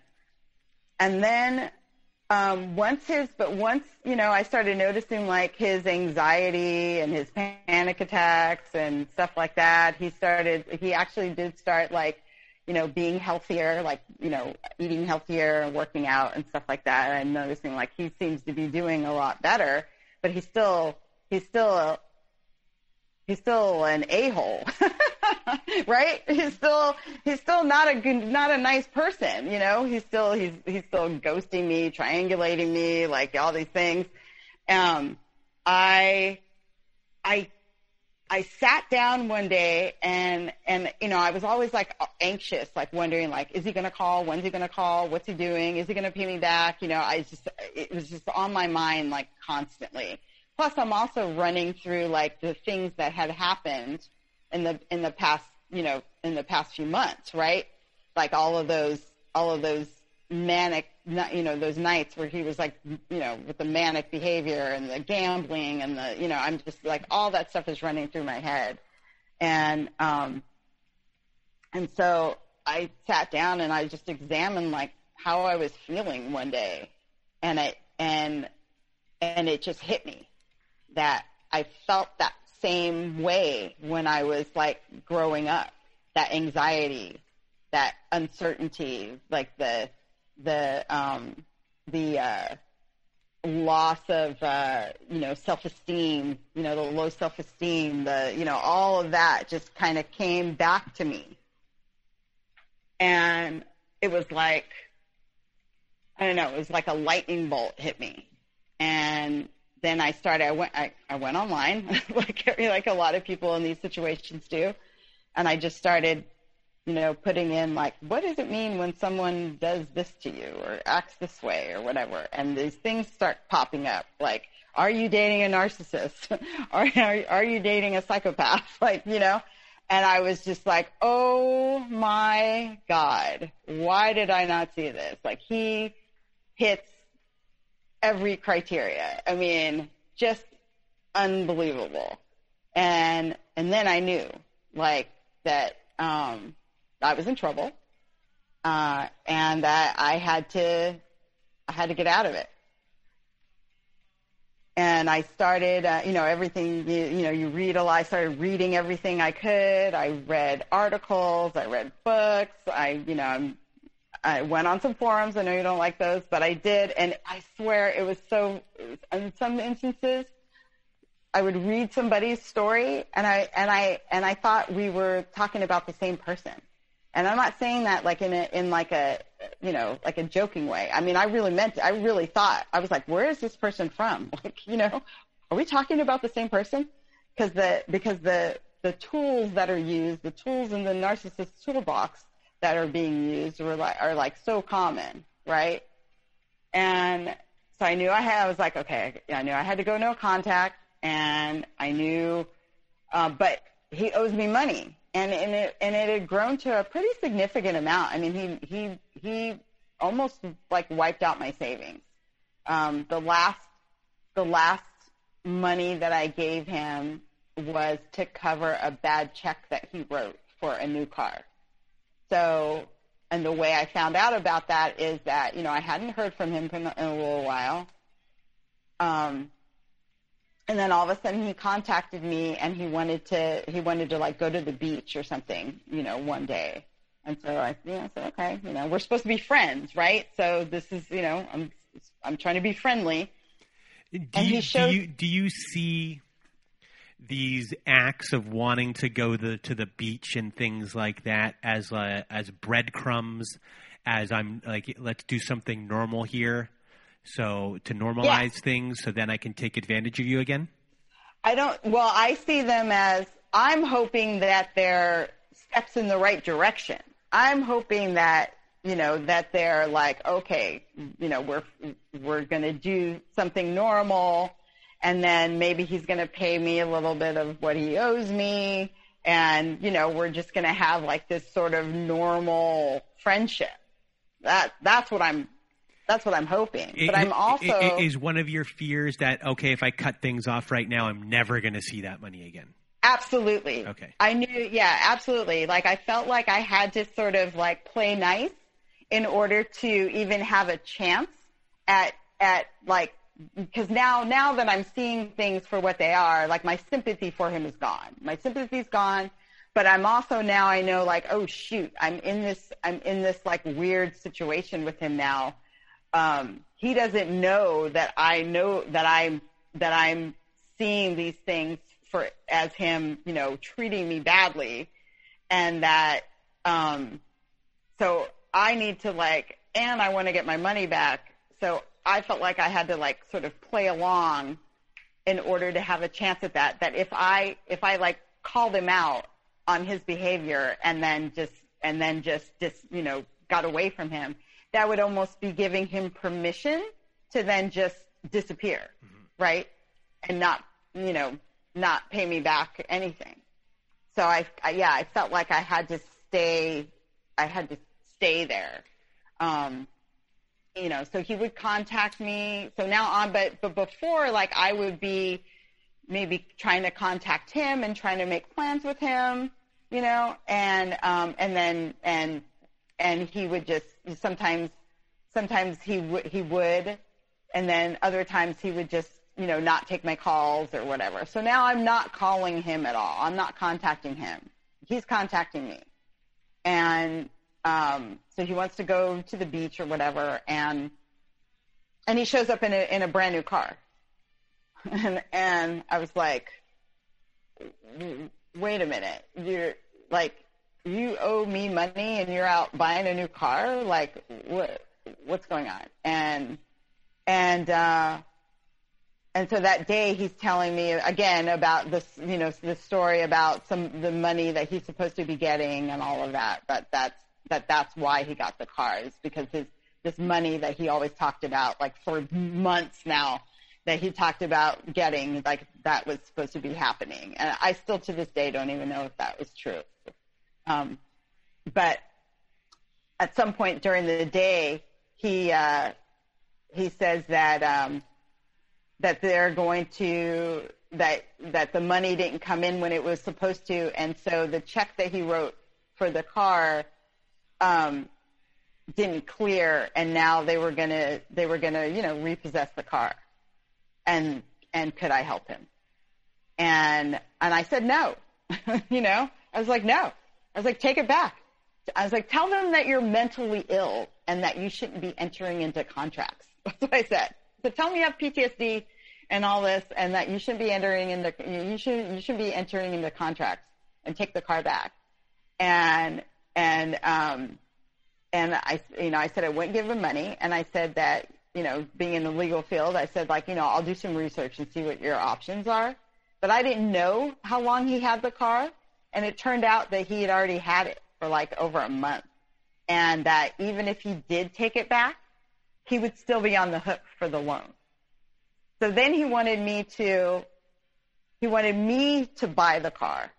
And then um, once his, but once, you know, I started noticing like his anxiety and his panic attacks and stuff like that, he started, he actually did start like, you know, being healthier, like, you know, eating healthier and working out and stuff like that. And I'm noticing like he seems to be doing a lot better, but he's still, he's still a, he's still an a-hole [LAUGHS] [LAUGHS] right he's still he's still not a good not a nice person you know he's still he's he's still ghosting me triangulating me like all these things um i i I sat down one day and and you know I was always like anxious, like wondering like, is he to call? When's he to call? What's he doing? Is he to pay me back? You know, I just it was just on my mind like constantly. Plus, I'm also running through like the things that had happened in the in the past, you know, in the past few months, right? Like all of those, all of those manic, you know, those nights where he was like, you know, with the manic behavior and the gambling and the, you know, I'm just like all that stuff is running through my head, and um, and so I sat down and I just examined like how I was feeling one day, and it and and it just hit me that I felt that same way when I was like growing up. That anxiety, that uncertainty, like the the um, the uh, loss of uh, you know self esteem, you know the low self esteem, the you know all of that just kind of came back to me, and it was like I don't know, it was like a lightning bolt hit me, and then I started. I went. I, I went online, [LAUGHS] like like a lot of people in these situations do, and I just started you know, putting in like, what does it mean when someone does this to you or acts this way or whatever? And these things start popping up like, are you dating a narcissist? [LAUGHS] are, are, are you dating a psychopath? [LAUGHS] like, you know, and I was just like, oh my God, why did I not see this? Like he hits every criteria. I mean, just unbelievable. And, and then I knew like that, um, I was in trouble, uh, and that I had to, I had to get out of it. And I started, uh, you know, everything, you, you know, you read a lot. I started reading everything I could. I read articles. I read books. I, you know, I went on some forums. I know you don't like those, but I did. And I swear it was so, in some instances, I would read somebody's story and I, and I, and I thought we were talking about the same person. And I'm not saying that like in a, in like a, you know, like a joking way. I mean, I really meant it. I really thought, I was like, where is this person from? [LAUGHS] Like, you know, are we talking about the same person? Because the, because the, the tools that are used, the tools in the narcissist toolbox that are being used are like, are like so common, right? And so I knew I had, I was like, okay, I knew I had to go no contact and I knew, uh, but he owes me money and and it and it had grown to a pretty significant amount. I mean, he he he almost like wiped out my savings. Um, the last the last money that I gave him was to cover a bad check that he wrote for a new car. So, and the way I found out about that is that you know I hadn't heard from him in a little while. Um, and then all of a sudden he contacted me and he wanted to he wanted to like go to the beach or something you know one day. And so i you know said okay you know we're supposed to be friends right? So this is you know i'm i'm trying to be friendly. Do you, showed, do you do you see these acts of wanting to go the, to the beach and things like that as uh, as breadcrumbs as i'm like let's do something normal here so to normalize yeah. things, so then I can take advantage of you again. I don't. Well, I see them as I'm hoping that they're steps in the right direction. I'm hoping that you know that they're like, okay, you know, we're we're going to do something normal, and then maybe he's going to pay me a little bit of what he owes me, and you know, we're just going to have like this sort of normal friendship. That that's what I'm that's what I'm hoping. But I'm also it, is one of your fears that okay, if I cut things off right now, I'm never going to see that money again. Absolutely. Okay. I knew, yeah, absolutely. Like I felt like I had to sort of like play nice in order to even have a chance at at like because now now that I'm seeing things for what they are, like my sympathy for him is gone. My sympathy's gone, but I'm also now I know like oh shoot, I'm in this I'm in this like weird situation with him now um, he doesn't know that I know that I'm that I'm seeing these things for as him, you know, treating me badly, and that um, so I need to like, and I want to get my money back. So I felt like I had to like sort of play along in order to have a chance at that. That if I if I like called him out on his behavior and then just and then just just you know got away from him, that would almost be giving him permission to then just disappear, mm-hmm. right? And not, you know, not pay me back anything. So I, I, yeah, I felt like I had to stay, I had to stay there. Um, you know, so he would contact me. So now on, but, but before, like I would be maybe trying to contact him and trying to make plans with him, you know, and, um, and then, and and he would just sometimes sometimes he would he would and then other times he would just you know not take my calls or whatever. So now i'm not calling him at all. I'm not contacting him. He's contacting me. And um so he wants to go to the beach or whatever and and he shows up in a in a brand new car [LAUGHS] and and i was like wait a minute you're like you owe me money and you're out buying a new car? Like, what, what's going on? And, and, uh, and so that day he's telling me again about this, you know, this story about some the money that he's supposed to be getting and all of that. But that's that that's why he got the cars because his this money that he always talked about like for months now that he talked about getting like that was supposed to be happening. And i still to this day don't even know if that was true. Um, but at some point during the day he uh, he says that um, that they're going to that that the money didn't come in when it was supposed to. And so the check that he wrote for the car um, didn't clear, and now they were gonna they were gonna you know repossess the car, and and could I help him? And and I said no, [LAUGHS] you know I was like no, I was like take it back. I was like tell them that you're mentally ill and that you shouldn't be entering into contracts. [LAUGHS] That's what I said. So tell them you have PTSD and all this, and that you shouldn't be entering into you should you should be entering into contracts and take the car back. And and um, and I, you know, I said I wouldn't give him money, and I said that, you know, being in the legal field, I said like, you know, I'll do some research and see what your options are. But I didn't know how long he had the car, and it turned out that he had already had it for like over a month, and that even if he did take it back, he would still be on the hook for the loan. So then he wanted me to, he wanted me to buy the car,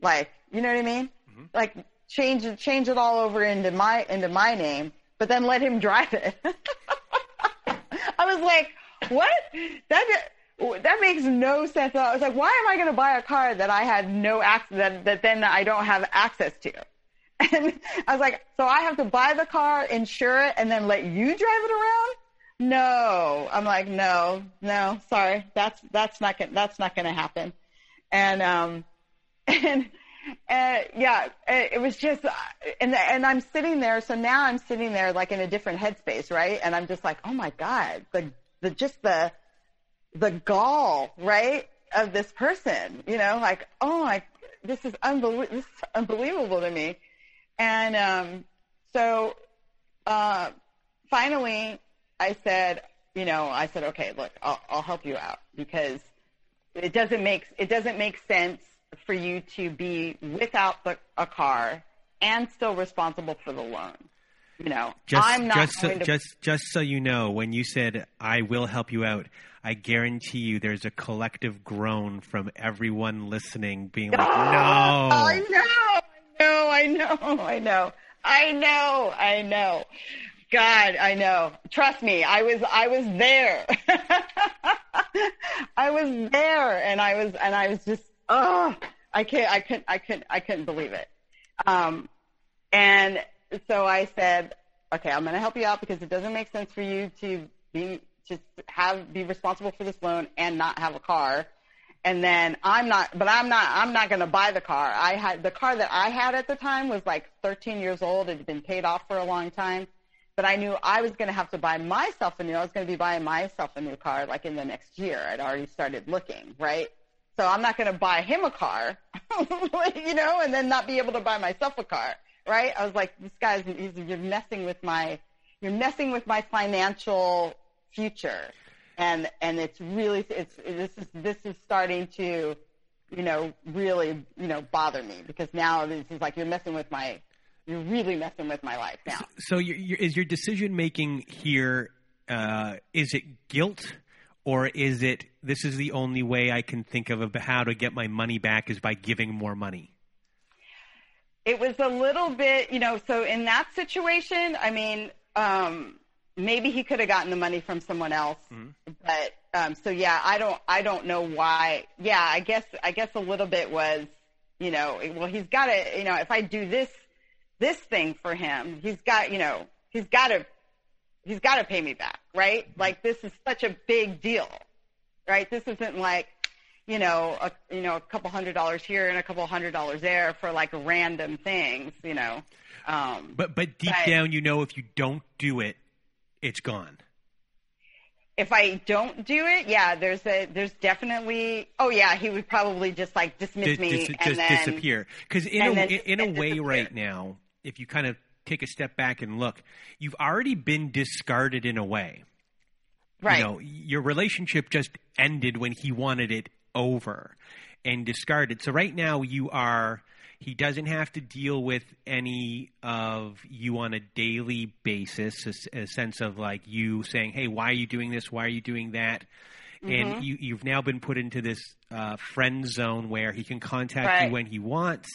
like, you know what I mean? Mm-hmm. Like change it, change it all over into my, into my name, but then let him drive it. [LAUGHS] I was like, what? That, that makes no sense. I was like, why am I going to buy a car that I had no access, that, that then I don't have access to? And I was like, so I have to buy the car, insure it, and then let you drive it around? No. I'm like, no, no, sorry. That's, that's not, gonna, that's not going to happen. And, um, [LAUGHS] and, uh, yeah, it was just, and and I'm sitting there. So now I'm sitting there like in a different headspace, right? And I'm just like, oh my god, the the just the the gall, right, of this person, you know, like, oh my, this is unbelievable, this is unbelievable to me. And um, so uh, finally, I said, you know, I said, okay, look, I'll, I'll help you out because it doesn't make it doesn't make sense for you to be without the, a car and still responsible for the loan. You know, just, I'm not just so, to... just just so you know, when you said I will help you out, I guarantee you there's a collective groan from everyone listening, being like, [GASPS] "No, I know. I know, I know, I know, I know, I know." God, I know. Trust me, I was I was there. [LAUGHS] I was there, and I was and I was just oh, I can't, I couldn't, I couldn't, I couldn't believe it. Um, and so I said, okay, I'm going to help you out because it doesn't make sense for you to be, to have, be responsible for this loan and not have a car. And then I'm not, but I'm not, I'm not going to buy the car. I had, the car that I had at the time was like 13 years old. It had been paid off for a long time. But I knew I was going to have to buy myself a new, I was going to be buying myself a new car like in the next year. I'd already started looking, right? So I'm not going to buy him a car, [LAUGHS] you know, and then not be able to buy myself a car, right? I was like, this guy's, he's, you're messing with my, you're messing with my financial future. And, and it's really, it's, this is, this is starting to, you know, really, you know, bother me because now this is like, you're messing with my, you're really messing with my life now. So, so is your decision making here, uh, is it guilt or is it this is the only way I can think of how to get my money back is by giving more money? It was a little bit, you know, so in that situation, I mean, um, maybe he could have gotten the money from someone else, mm-hmm. but um, so yeah, I don't, I don't know why. Yeah, I guess, I guess a little bit was, you know, well, he's got to, you know, if I do this, this thing for him, he's got, you know, he's got to he's got to pay me back, right? Like this is such a big deal, right? This isn't like, you know, a, you know, a couple hundred dollars here and a couple hundred dollars there for like random things, you know. Um, but but deep but, down, you know, if you don't do it, it's gone. If I don't do it, yeah, there's a there's definitely. Oh yeah, he would probably just like dismiss me dis- and just then, disappear. Because in a in, in a way, right now, if you kind of take a step back and look, you've already been discarded in a way. Right. You know, your relationship just ended when he wanted it over and discarded. So right now you are he doesn't have to deal with any of you on a daily basis, a, a sense of like you saying, "Hey, why are you doing this? Why are you doing that?" Mm-hmm. And you, you've now been put into this uh, friend zone where he can contact Right. you when he wants,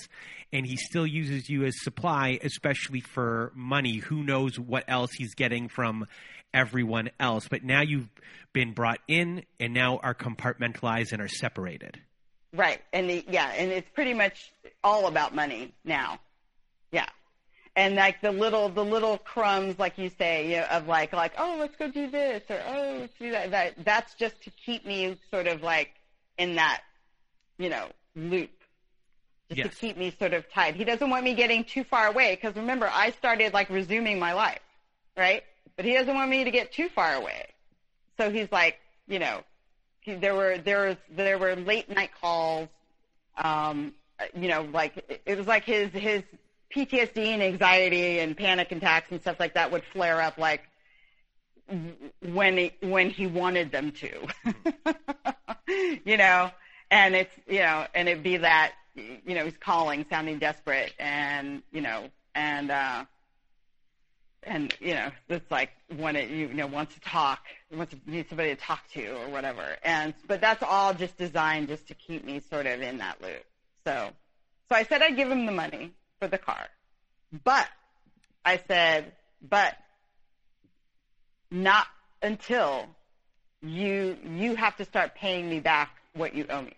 and he still uses you as supply, especially for money. Who knows what else he's getting from everyone else? But now you've been brought in, and now are compartmentalized and are separated. Right. And the, yeah, and it's pretty much all about money now. Yeah. And like the little, the little crumbs, like you say, you know, of like, like, oh, let's go do this or, oh, let's do that. That, that's just to keep me sort of like in that, you know, loop. Just Yes. to keep me sort of tied. He doesn't want me getting too far away because remember, I started like resuming my life, right? But he doesn't want me to get too far away. So he's like, you know, he, there were there was there were late night calls. Um, you know, like it, it was like his his PTSD and anxiety and panic attacks and stuff like that would flare up like when he, when he wanted them to. [LAUGHS] you know, and it's you know, and it'd be that you know he's calling, sounding desperate, and you know, and uh, and you know, it's like when it you know wants to talk, wants to need somebody to talk to or whatever. And but that's all just designed just to keep me sort of in that loop. So, so I said I'd give him the money for the car, but I said, but not until you you have to start paying me back what you owe me,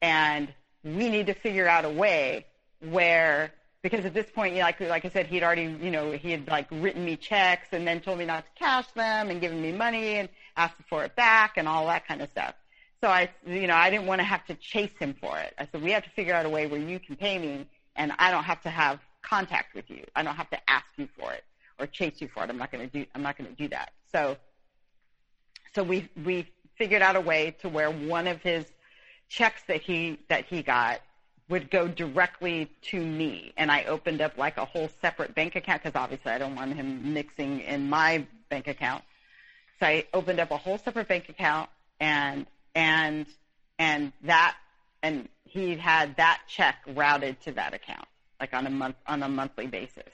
and we need to figure out a way where because at this point, you know, like like I said, he'd already you know he had like written me checks and then told me not to cash them and given me money and asked for it back and all that kind of stuff. So I you know I didn't want to have to chase him for it. I said we have to figure out a way where you can pay me and I don't have to have contact with you. I don't have to ask you for it or chase you for it. I'm not going to do I'm not going to do that. So so we we figured out a way to where one of his checks that he that he got would go directly to me and I opened up like a whole separate bank account because obviously I don't want him mixing in my bank account. So I opened up a whole separate bank account and and and that and he had that check routed to that account like on a month on a monthly basis.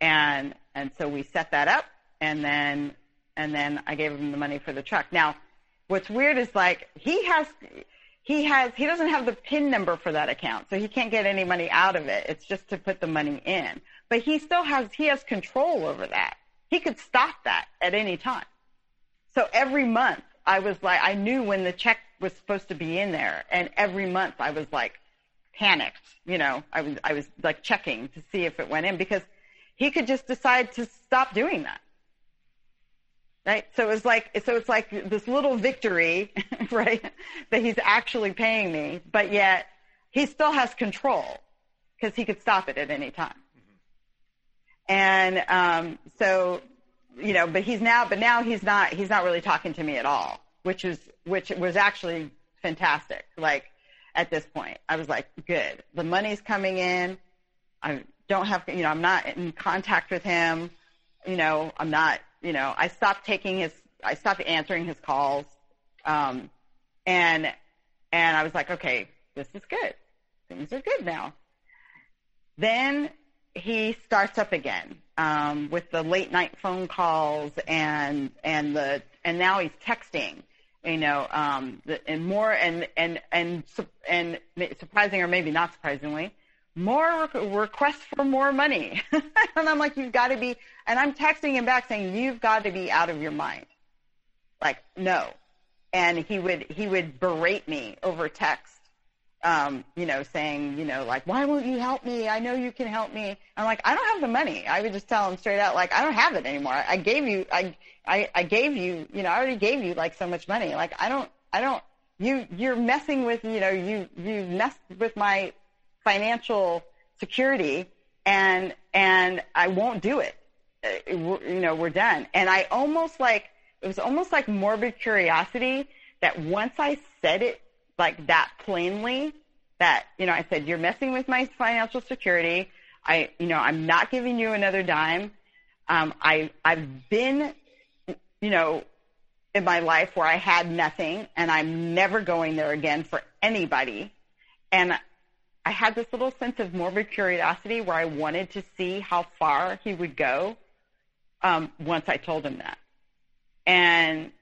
And and so we set that up and then and then I gave him the money for the truck. Now, what's weird is like he has he has he doesn't have the pin number for that account, so he can't get any money out of it. It's just to put the money in. But he still has he has control over that. He could stop that at any time. So every month I was like I knew when the check was supposed to be in there and every month I was like panicked, you know. I was I was like checking to see if it went in because he could just decide to stop doing that right? So it's like so it's like this little victory, [LAUGHS] right? That he's actually paying me, but yet he still has control because he could stop it at any time. And um, so, you know, but he's now, but now he's not he's not really talking to me at all, which is which was actually fantastic. Like at this point, I was like, good, the money's coming in. I don't have, you know, I'm not in contact with him. You know, I'm not you know, I stopped taking his, I stopped answering his calls, um, and and I was like, okay, this is good. Things are good now. Then he starts up again um, with the late night phone calls and and the and now he's texting. You know, um, the, and more and and and and surprising or maybe not surprisingly, more re- requests for more money. [LAUGHS] and I'm like, you've got to be, and I'm texting him back saying, you've got to be out of your mind. Like, no. And he would, he would berate me over text, um, you know, saying, you know, like, why won't you help me? I know you can help me. I'm like, I don't have the money. I would just tell him straight out, like, I don't have it anymore. I gave you, I, I, I gave you, you know, I already gave you like so much money. Like, I don't, I don't, you, you're messing with, you know, you, you messed with my financial security and and I won't do it. Uh, You know, we're done. And I almost like it was almost like morbid curiosity that once I said it like that plainly, that you know, I said you're messing with my financial security. I, you know, I'm not giving you another dime. Um, I I've been, you know, in my life where I had nothing and I'm never going there again for anybody. And I had this little sense of morbid curiosity where I wanted to see how far he would go um, once I told him that. And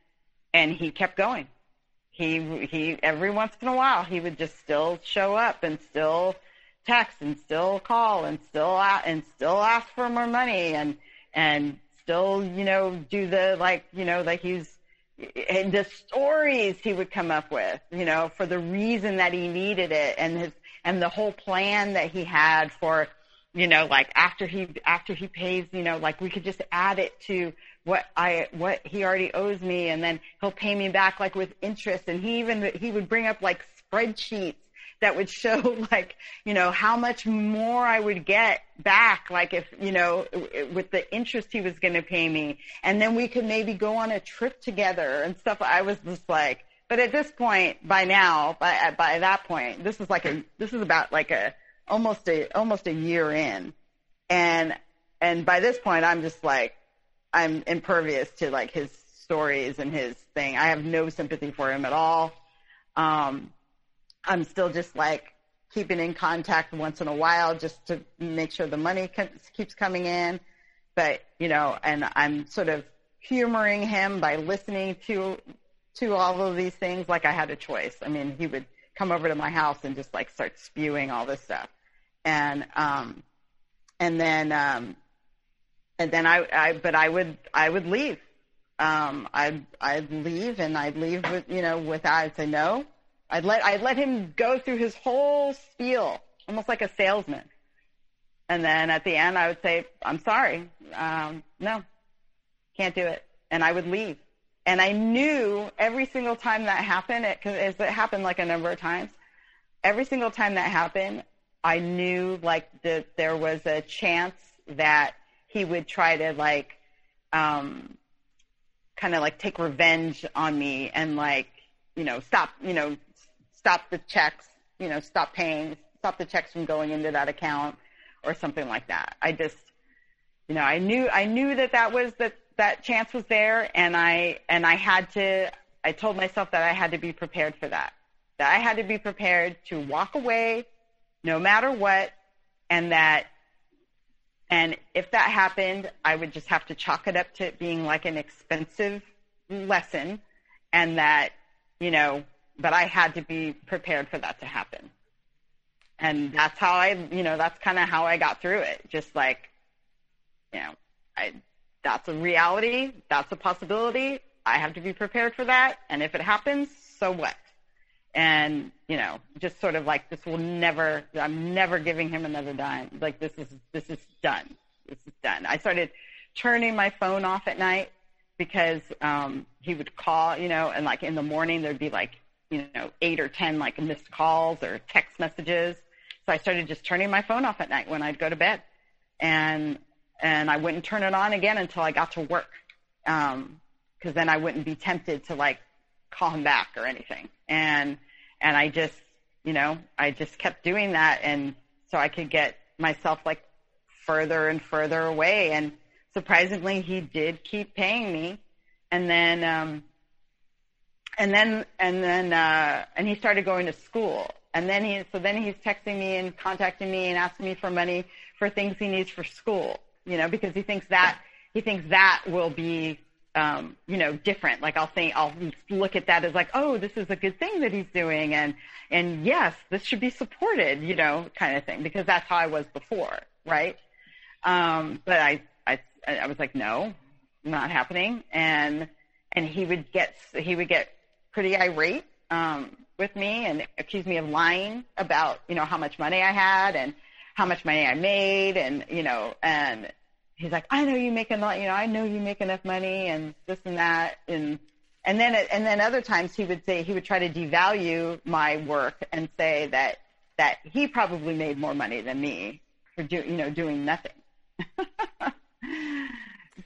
and he kept going. He he every once in a while he would just still show up and still text and still call and still and still ask for more money and and still you know do the like you know like he's and the stories he would come up with you know for the reason that he needed it and his and the whole plan that he had for you know like after he after he pays you know like we could just add it to what I what he already owes me and then he'll pay me back like with interest and he even he would bring up like spreadsheets that would show [LAUGHS] like, you know, how much more I would get back, like if, you know, with the interest he was going to pay me. And then we could maybe go on a trip together and stuff. I was just like, but at this point, by now, by, by that point, this is like a, this is about like a, almost a, almost a year in. And, and by this point, I'm just like, I'm impervious to like his stories and his thing. I have no sympathy for him at all. Um, I'm still just like keeping in contact once in a while just to make sure the money keeps coming in. But, you know, and I'm sort of humoring him by listening to, to all of these things like I had a choice. I mean, he would come over to my house and just like start spewing all this stuff. And, um, and then, um, and then I, I, but I would, I would leave. Um, I'd, I'd leave and I'd leave with, you know, without, I'd say no, I'd let I'd let him go through his whole spiel, almost like a salesman. And then at the end, I would say, "I'm sorry, um, no, can't do it," and I would leave. And I knew every single time that happened, it, cause it happened like a number of times. Every single time that happened, I knew like that there was a chance that he would try to like, um, kind of like take revenge on me and like, you know, stop, you know, stop the checks, you know, stop paying, stop the checks from going into that account or something like that. I just, you know, I knew, I knew that that was that, that chance was there and I, and I had to, I told myself that I had to be prepared for that. That I had to be prepared to walk away no matter what and that and if that happened, I would just have to chalk it up to it being like an expensive lesson and that, you know, but I had to be prepared for that to happen. And that's how I, you know, that's kind of how I got through it. Just like, you know, I, that's a reality. That's a possibility. I have to be prepared for that. And if it happens, so what? And, you know, just sort of like, this will never, I'm never giving him another dime. Like, this is, this is done. This is done. I started turning my phone off at night because, um, he would call, you know, and like in the morning there'd be like you know, eight or 10 like missed calls or text messages. So I started just turning my phone off at night when I'd go to bed. And, and I wouldn't turn it on again until I got to work. Um, cause then I wouldn't be tempted to like call him back or anything. And, and I just, you know, I just kept doing that. And so I could get myself like further and further away. And surprisingly, he did keep paying me. And then, um, and then and then uh, and he started going to school. And then he so then he's texting me and contacting me and asking me for money for things he needs for school. You know, because he thinks that he thinks that will be um, you know, different. Like I'll think, I'll look at that as like, oh, this is a good thing that he's doing, and and yes, this should be supported, you know, kind of thing, because that's how I was before, right? Um, but I, I, I was like, no, not happening, and and he would get he would get pretty irate um, with me and accuse me of lying about you know how much money I had and how much money I made and you know and he's like I know you make enough you know I know you make enough money and this and that and and then and then other times he would say he would try to devalue my work and say that that he probably made more money than me for do you know doing nothing. [LAUGHS]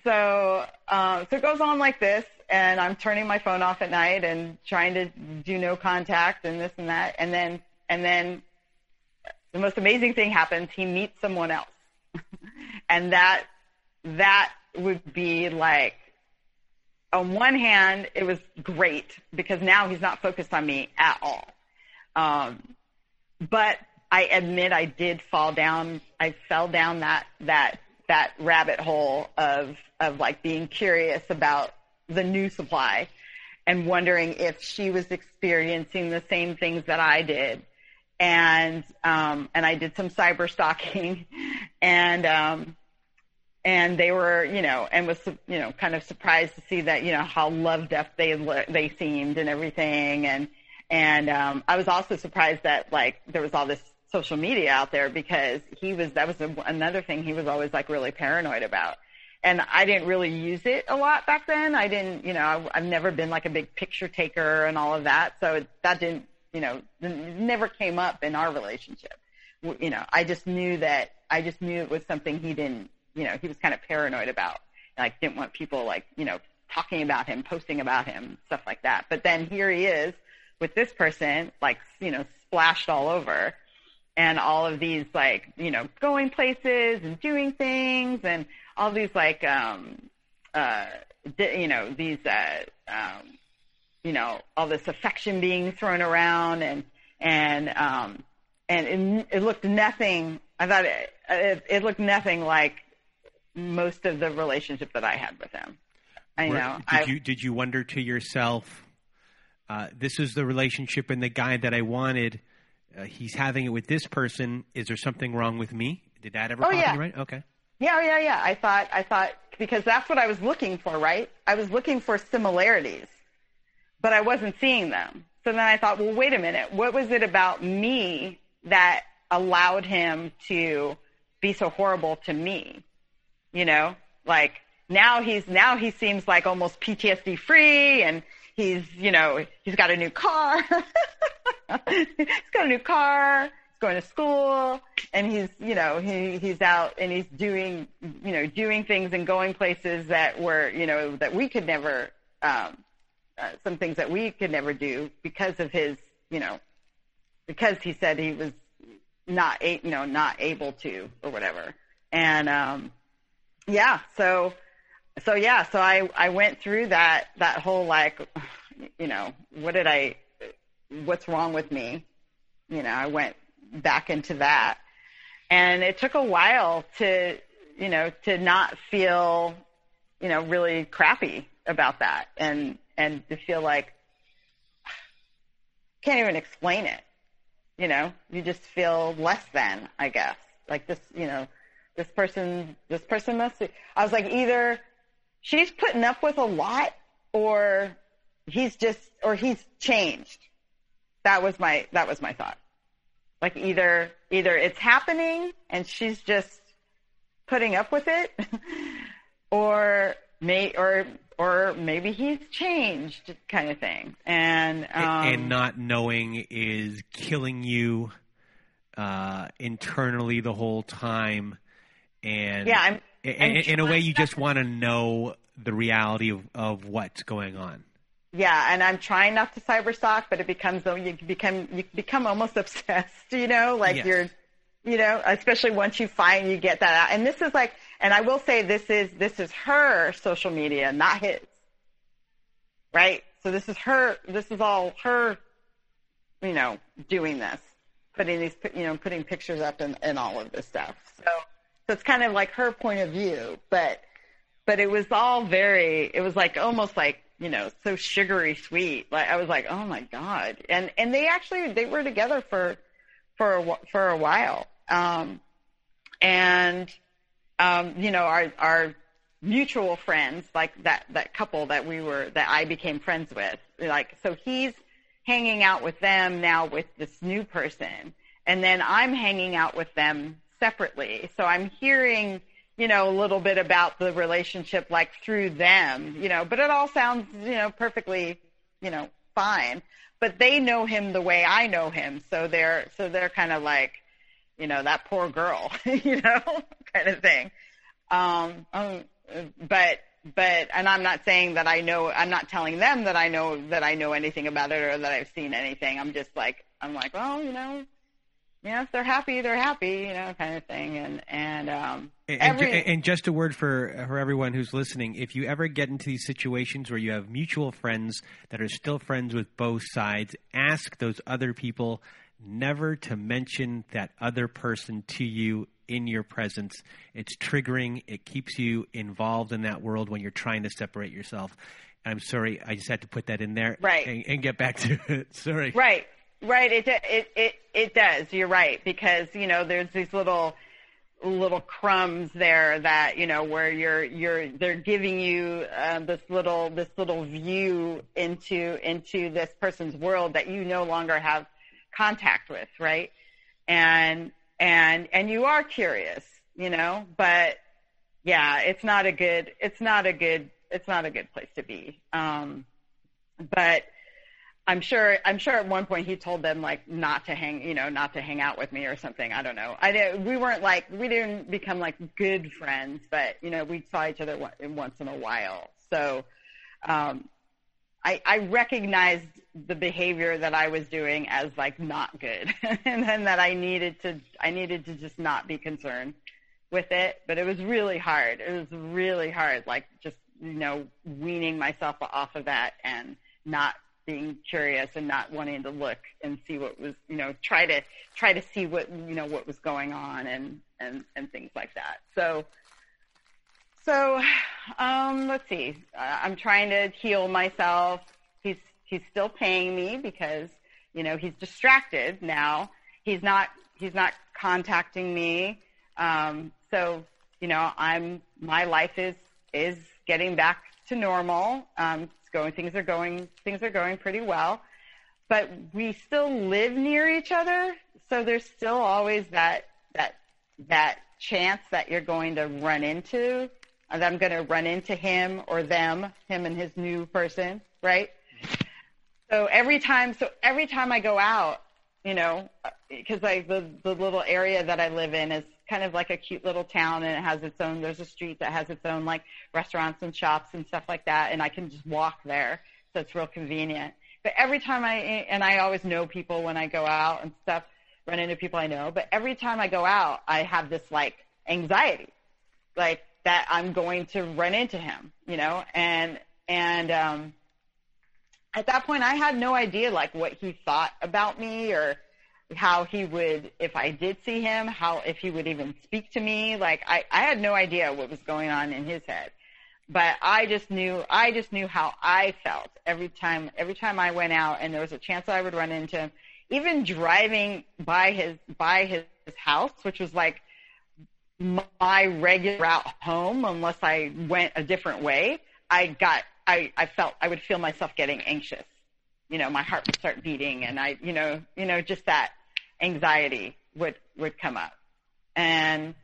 so uh, so it goes on like this and I'm turning my phone off at night and trying to do no contact and this and that. And then, and then the most amazing thing happens. He meets someone else. [LAUGHS] and that, that would be like, on one hand, it was great because now he's not focused on me at all. Um, but I admit I did fall down. I fell down that that that rabbit hole of of like being curious about the new supply and wondering if she was experiencing the same things that I did. And um, and I did some cyber stalking, [LAUGHS] and um, and they were, you know, and was, you know, kind of surprised to see that, you know, how love deaf they they seemed and everything, and and um, I was also surprised that like there was all this social media out there because he was that was a, another thing he was always like really paranoid about and I didn't really use it a lot back then. I didn't, you know, I, I've never been like a big picture taker and all of that. So it, that didn't, you know, never came up in our relationship. You know, I just knew that, I just knew it was something he didn't, you know, he was kind of paranoid about. Like didn't want people like, you know, talking about him, posting about him, stuff like that. But then here he is with this person, like, you know, splashed all over and all of these like, you know, going places and doing things and all these like um uh you know these uh um you know all this affection being thrown around and and um and it, it looked nothing i thought it, it it looked nothing like most of the relationship that i had with him i Were, know did I, you did you wonder to yourself uh, this is the relationship and the guy that i wanted uh, he's having it with this person is there something wrong with me did that ever Oh, pop yeah. mind okay Yeah, yeah, yeah. I thought, I thought, because that's what I was looking for, right? I was looking for similarities, but I wasn't seeing them. So then I thought, well, wait a minute. What was it about me that allowed him to be so horrible to me? You know, like now he's, now he seems like almost PTSD free and he's, you know, he's got a new car. [LAUGHS] he's got a new car. He's going to school and he's, you know, he, he's out and he's doing, you know, doing things and going places that were, you know, that we could never, um, uh, some things that we could never do because of his, you know, because he said he was not, a, you know, not able to or whatever. And, um, yeah, so, so yeah, so I, I went through that, that whole like, you know, what did I, what's wrong with me? You know, I went back into that and it took a while to, you know, to not feel, you know, really crappy about that and, and to feel like, can't even explain it. You know, you just feel less than, I guess. Like this, you know, this person, this person must be, I was like, either she's putting up with a lot or he's just, or he's changed. That was my, that was my thought. Like either, either it's happening and she's just putting up with it [LAUGHS] or may, or, or maybe he's changed kind of thing. And, um, and, and not knowing is killing you uh, internally the whole time. And yeah, I'm, in, I'm in a way, you just want to know the reality of, of what's going on. Yeah, and I'm trying not to cyberstalk, but it becomes oh, you become you become almost [LAUGHS] obsessed. You know, like Yes. you're, you know, especially once you find you get that out. And this is like, and I will say this is this is her social media, not his. Right. So this is her. This is all her. You know, doing this, putting these, you know, putting pictures up and, and all of this stuff. So, so it's kind of like her point of view, but but it was all very it was like almost like you know so sugary sweet. Like i was like oh my god. And and they actually they were together for for a, for a while. Um and um you know our our mutual friends like that that couple that we were that i became friends with like so he's hanging out with them now with this new person. And then i'm hanging out with them separately so i'm hearing you know, a little bit about the relationship like through them, you know, but it all sounds, you know, perfectly, you know, fine. But they know him the way I know him. So they're, so they're kind of like, you know, that poor girl, [LAUGHS] you know, [LAUGHS] kind of thing. Um, um, but, but, and I'm not saying that I know, I'm not telling them that I know, that I know anything about it or that I've seen anything. I'm just like, I'm like, well, you know, you know, if they're happy, they're happy, you know, kind of thing. And and um, And, every and just a word for for everyone who's listening: if you ever get into these situations where you have mutual friends that are still friends with both sides, ask those other people never to mention that other person to you in your presence. It's triggering. It keeps you involved in that world when you're trying to separate yourself. I'm sorry, I just had to put that in there, Right. And, and get back to it. [LAUGHS] Sorry, Right, right. It it it it does. You're right because you know there's these little little crumbs there that you know where you're you're they're giving you uh, this little this little view into into this person's world that you no longer have contact with, right? And and and you are curious, you know, but yeah, it's not a good it's not a good it's not a good place to be. Um, but I'm sure. I'm sure at one point he told them like not to hang, you know, not to hang out with me or something. I don't know. I did, we weren't like we didn't become like good friends, but you know, we saw each other once in a while. So, um, I, I recognized the behavior that I was doing as like not good, [LAUGHS] and then that I needed to I needed to just not be concerned with it. But it was really hard. It was really hard, like just you know weaning myself off of that and not being curious and not wanting to look and see what was you know try to try to see what you know what was going on and and and things like that. So so um, let's see. I'm trying to heal myself. He's he's still paying me because you know he's distracted now. He's not he's not contacting me. Um, so you know I'm my life is is getting back to normal. Um, going things are going things are going pretty well, but we still live near each other. So there's still always that that that chance that you're going to run into that I'm going to run into him or them, him and his new person, right? So every time, so every time I go out, you know, because like the the little area that I live in is kind of like a cute little town, and it has its own. There's a street that has its own like restaurants and shops and stuff like that, and I can just walk there, so it's real convenient. But every time I and I always know people when I go out and stuff, run into people I know. But every time I go out, I have this like anxiety, like that I'm going to run into him, you know, and and um, at that point I had no idea like what he thought about me or how he would if I did see him, how if he would even speak to me. Like I, I had no idea what was going on in his head. But I just knew I just knew how I felt every time every time I went out and there was a chance I would run into him. Even driving by his by his house, which was like my regular route home unless I went a different way, I got I, I felt I would feel myself getting anxious. You know, my heart would start beating and I you know, you know, just that anxiety would would come up. And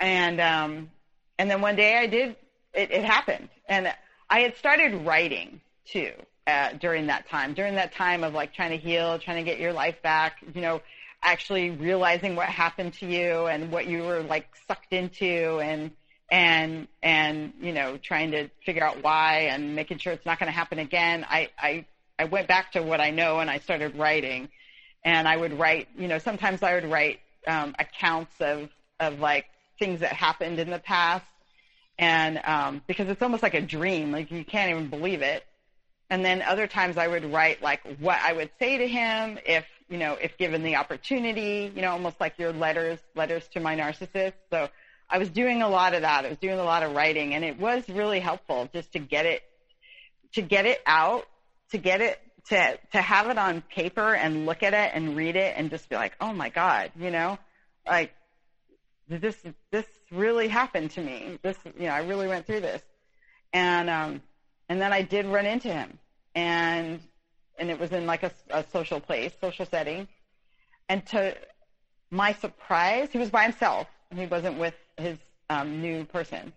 and um and then one day I did it, it happened. And I had started writing too uh, during that time. During that time of like trying to heal, trying to get your life back, you know, actually realizing what happened to you and what you were like sucked into and and and you know trying to figure out why and making sure it's not going to happen again i i i went back to what i know and i started writing and i would write you know sometimes i would write um accounts of of like things that happened in the past and um because it's almost like a dream like you can't even believe it and then other times I would write like what I would say to him if, you know, if given the opportunity, you know, almost like your letters, letters to my narcissist. So I was doing a lot of that. I was doing a lot of writing and it was really helpful just to get it, to get it out, to get it, to, to have it on paper and look at it and read it and just be like, oh my God, you know, like this, this really happened to me. This, you know, I really went through this. And, um, and then I did run into him, and and it was in like a, a social place, social setting, and to my surprise, he was by himself. He wasn't with his um, new person,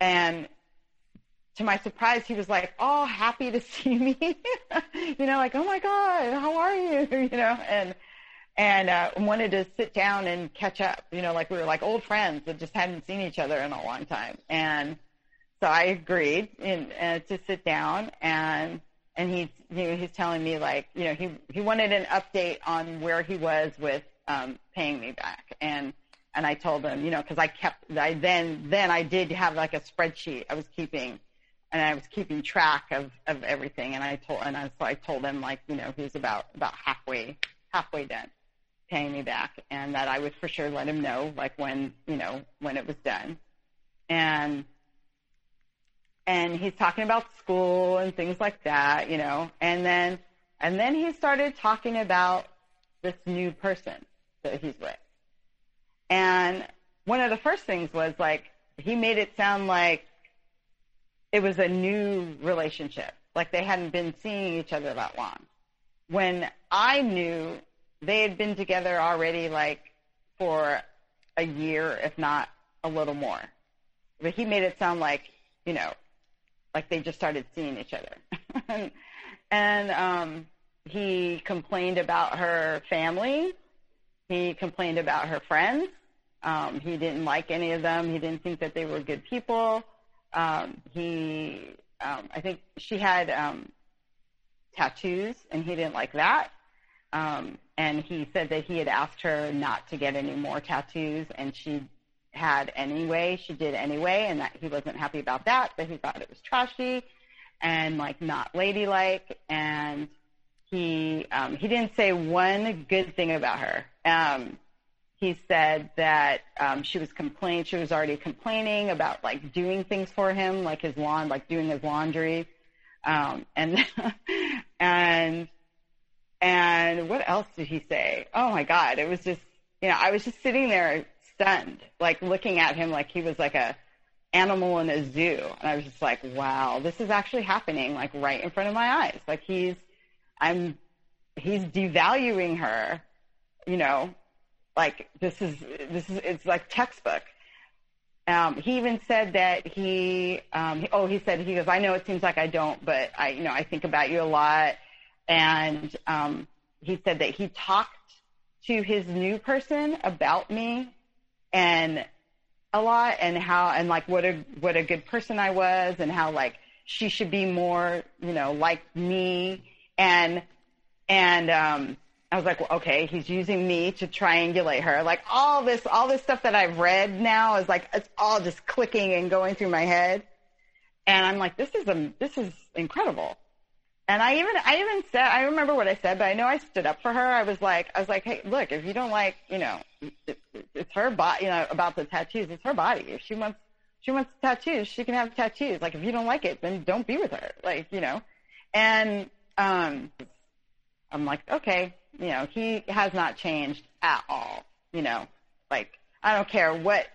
and to my surprise, he was like, "Oh, happy to [LAUGHS] see me," you know, like, "Oh my God, how are you?" [LAUGHS] you know, and and uh, wanted to sit down and catch up, you know, like we were like old friends that just hadn't seen each other in a long time, and so I agreed in, uh, to sit down and and he's you know, he's telling me like you know he he wanted an update on where he was with um, paying me back. And and I told him, you know, because I kept I then then I did have like a spreadsheet I was keeping, and I was keeping track of of everything. And I told and I, so I told him like you know he was about about halfway halfway done paying me back, and that I would for sure let him know like when you know when it was done, and and he's talking about school and things like that, you know, and then and then he started talking about this new person that he's with. And one of the first things was like he made it sound like it was a new relationship, like they hadn't been seeing each other that long. When I knew they had been together already like for a year, if not a little more. But he made it sound like, you know, like they just started seeing each other. [LAUGHS] and um, he complained about her family. He complained about her friends. Um, he didn't like any of them. He didn't think that they were good people. Um, he, um, I think she had um, tattoos, and he didn't like that. Um, and he said that he had asked her not to get any more tattoos, and she had anyway. She did anyway, and that he wasn't happy about that. But he thought it was trashy and like not ladylike. And he um, he didn't say one good thing about her. Um, he said that um, she was complaining. She was already complaining about like doing things for him, like his lawn, like doing his laundry, um, and [LAUGHS] and and what else did he say? Oh my God, it was just you know I was just sitting there stunned, like looking at him like he was like a animal in a zoo. And I was just like, wow, this is actually happening like right in front of my eyes. Like he's, I'm, he's devaluing her, you know, like this is, this is, it's like textbook. Um, he even said that he, um, oh, he said, he goes, I know it seems like I don't, but I, you know, I think about you a lot. And, um, he said that he talked to his new person about me and a lot and how and like what a what a good person I was and how like she should be more you know like me and and um I was like well, okay he's using me to triangulate her like all this all this stuff that I've read now is like it's all just clicking and going through my head and I'm like this is a this is incredible and I even, I even said, I remember what I said, but I know I stood up for her. I was like, I was like, hey, look, if you don't like, you know, it, it's her body, you know, about the tattoos, it's her body. If she wants, she wants tattoos, she can have tattoos. Like, if you don't like it, then don't be with her. Like, you know, and, um, I'm like, okay, you know, he has not changed at all, you know, like, I don't care what,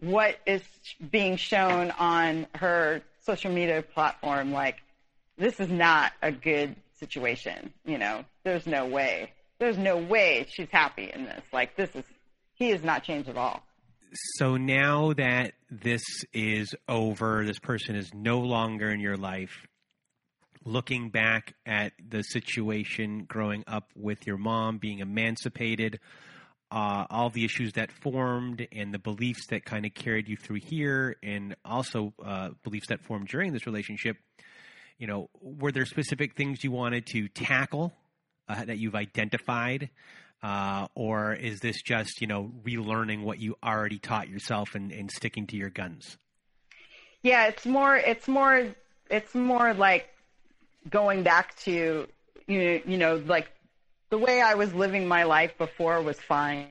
what is being shown on her social media platform. Like, this is not a good situation. You know, there's no way. There's no way she's happy in this. Like this is he has not changed at all. So now that this is over, this person is no longer in your life. Looking back at the situation growing up with your mom, being emancipated, uh, all the issues that formed and the beliefs that kind of carried you through here, and also uh, beliefs that formed during this relationship you know, were there specific things you wanted to tackle uh, that you've identified? Uh, or is this just, you know, relearning what you already taught yourself and, and sticking to your guns? Yeah, it's more, it's more, it's more like going back to, you know, you know, like the way I was living my life before was fine.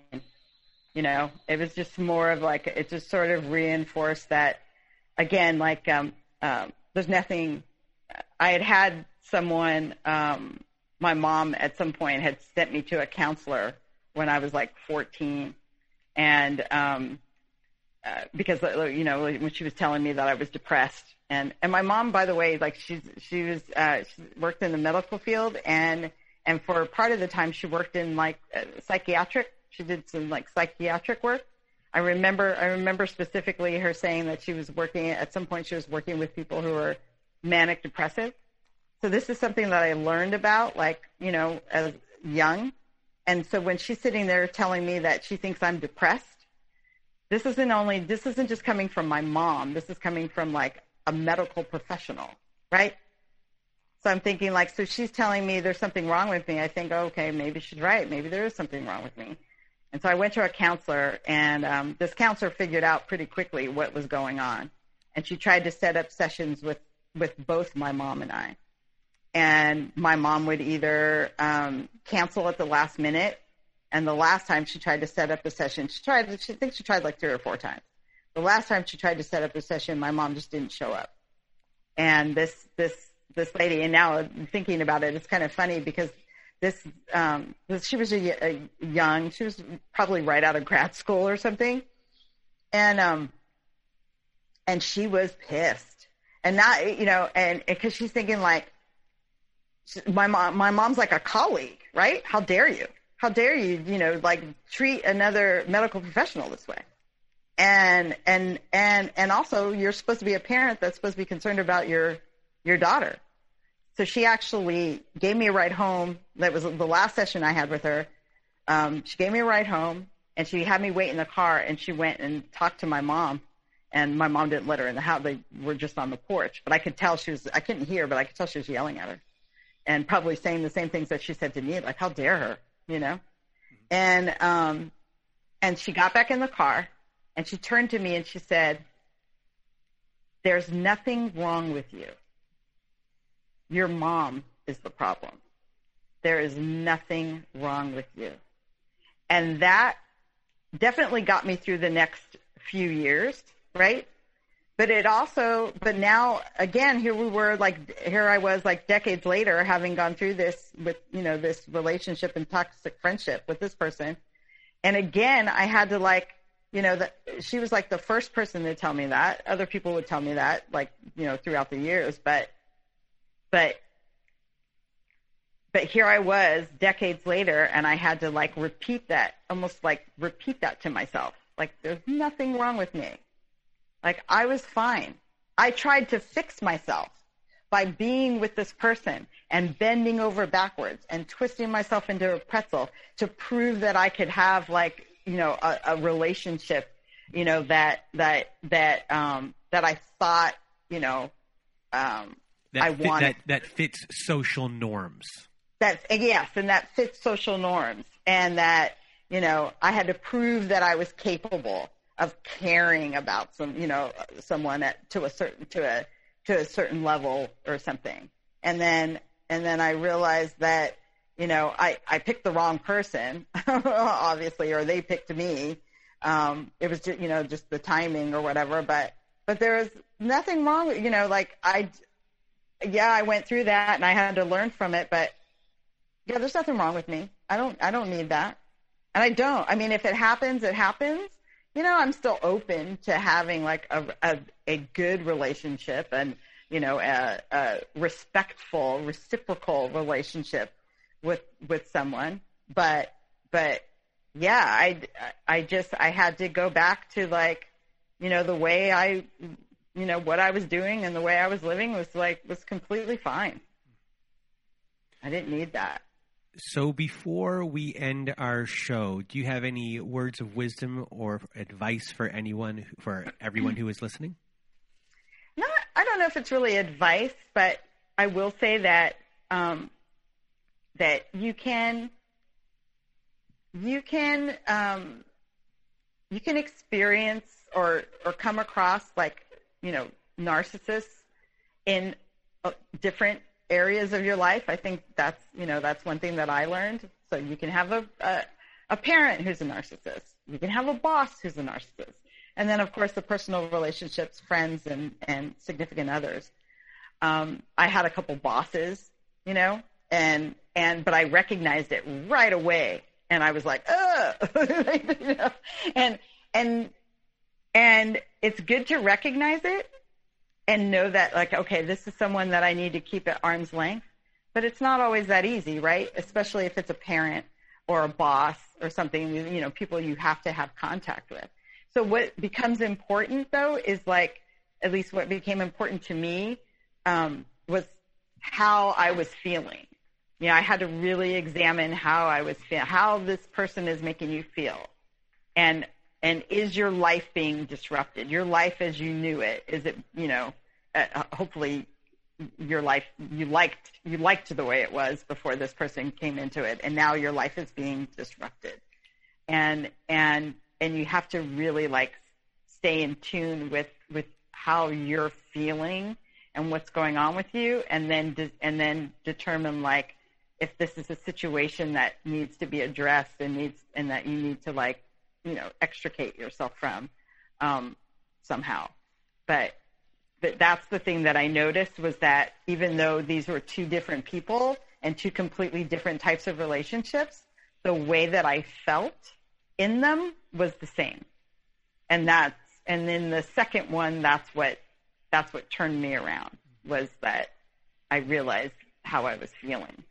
You know, it was just more of like, it just sort of reinforced that again, like, um, um, there's nothing I had had someone, um, my mom at some point had sent me to a counselor when I was like 14. And, um, uh, because, uh, you know, when she was telling me that I was depressed and, and my mom, by the way, like she's, she was, uh, she worked in the medical field and, and for part of the time she worked in like uh, psychiatric, she did some like psychiatric work. I remember, I remember specifically her saying that she was working at some point she was working with people who were manic depressive. So this is something that I learned about, like, you know, as young. And so when she's sitting there telling me that she thinks I'm depressed, this isn't only, this isn't just coming from my mom. This is coming from like a medical professional, right? So I'm thinking like, so she's telling me there's something wrong with me. I think, okay, maybe she's right. Maybe there is something wrong with me. And so I went to a counselor, and um, this counselor figured out pretty quickly what was going on. And she tried to set up sessions with, with both my mom and I. And my mom would either um, cancel at the last minute, and the last time she tried to set up a session, she tried, she thinks she tried like three or four times. The last time she tried to set up a session, my mom just didn't show up. And this, this, this lady, and now thinking about it, it's kind of funny because this, um, she was a, a young, she was probably right out of grad school or something. And, um, and she was pissed and not, you know, and because she's thinking like, my mom, my mom's like a colleague, right? How dare you? How dare you, you know, like treat another medical professional this way? And, and, and, and also you're supposed to be a parent that's supposed to be concerned about your, your daughter. So she actually gave me a ride home. That was the last session I had with her. Um, she gave me a ride home and she had me wait in the car and she went and talked to my mom and my mom didn't let her in the house. They were just on the porch, but I could tell she was, I couldn't hear, but I could tell she was yelling at her and probably saying the same things that she said to me, like, how dare her, you know? And, um, and she got back in the car and she turned to me and she said, there's nothing wrong with you. Your mom is the problem. There is nothing wrong with you. And that definitely got me through the next few years, right? But it also, but now again, here we were like, here I was like decades later having gone through this with, you know, this relationship and toxic friendship with this person. And again, I had to like, you know, that she was like the first person to tell me that. Other people would tell me that, like, you know, throughout the years. But but but here I was decades later and I had to like repeat that, almost like repeat that to myself. Like there's nothing wrong with me. Like I was fine. I tried to fix myself by being with this person and bending over backwards and twisting myself into a pretzel to prove that I could have like, you know, a, a relationship, you know, that, that, that, um, that I thought, you know, um, that I fit, want that that fits social norms. That's yes, and that fits social norms, and that you know I had to prove that I was capable of caring about some you know someone at to a certain to a to a certain level or something, and then and then I realized that you know I I picked the wrong person, [LAUGHS] obviously, or they picked me. Um, it was just you know just the timing or whatever, but but there was nothing wrong with you know like I yeah, I went through that and I had to learn from it, but yeah, there's nothing wrong with me. I don't, I don't need that. And I don't. I mean, if it happens, it happens. You know, I'm still open to having like a, a, a good relationship and, you know, a, a respectful, reciprocal relationship with, with someone. But, but yeah, I, I just, I had to go back to like, you know, the way I you know, what I was doing and the way I was living was like, was completely fine. I didn't need that. So before we end our show, do you have any words of wisdom or advice for anyone, for everyone who is listening? Not, I don't know if it's really advice, but I will say that um, that you can you can um, you can experience or or come across like you know, narcissists in uh, different areas of your life. I think that's, you know, that's one thing that I learned. So you can have a, a, a parent who's a narcissist. You can have a boss who's a narcissist. And then, of course, the personal relationships, friends and, and significant others. Um, I had a couple bosses, you know, and, and, but I recognized it right away. And I was like, ugh, [LAUGHS] you know, and, and, and it's good to recognize it and know that like, okay, this is someone that I need to keep at arm's length. But it's not always that easy, right? Especially if it's a parent or a boss or something, you know, people you have to have contact with. So what becomes important though is like, at least what became important to me, um, was how I was feeling. You know, I had to really examine how I was feeling, how this person is making you feel. And and is your life being disrupted? Your life as you knew it, is it, you know, uh, uh, hopefully your life you liked you liked the way it was before this person came into it and now your life is being disrupted and and and you have to really like stay in tune with with how you're feeling and what's going on with you, and then de- and then determine like if this is a situation that needs to be addressed and needs and that you need to like you know extricate yourself from um, somehow. But but that's the thing that I noticed was that even though these were two different people and two completely different types of relationships, the way that I felt in them was the same. And that's and then the second one that's what that's what turned me around was that I realized how I was feeling.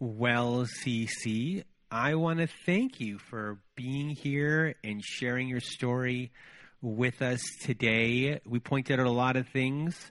Well, Cece, I want to thank you for being here and sharing your story with us today. We pointed out a lot of things.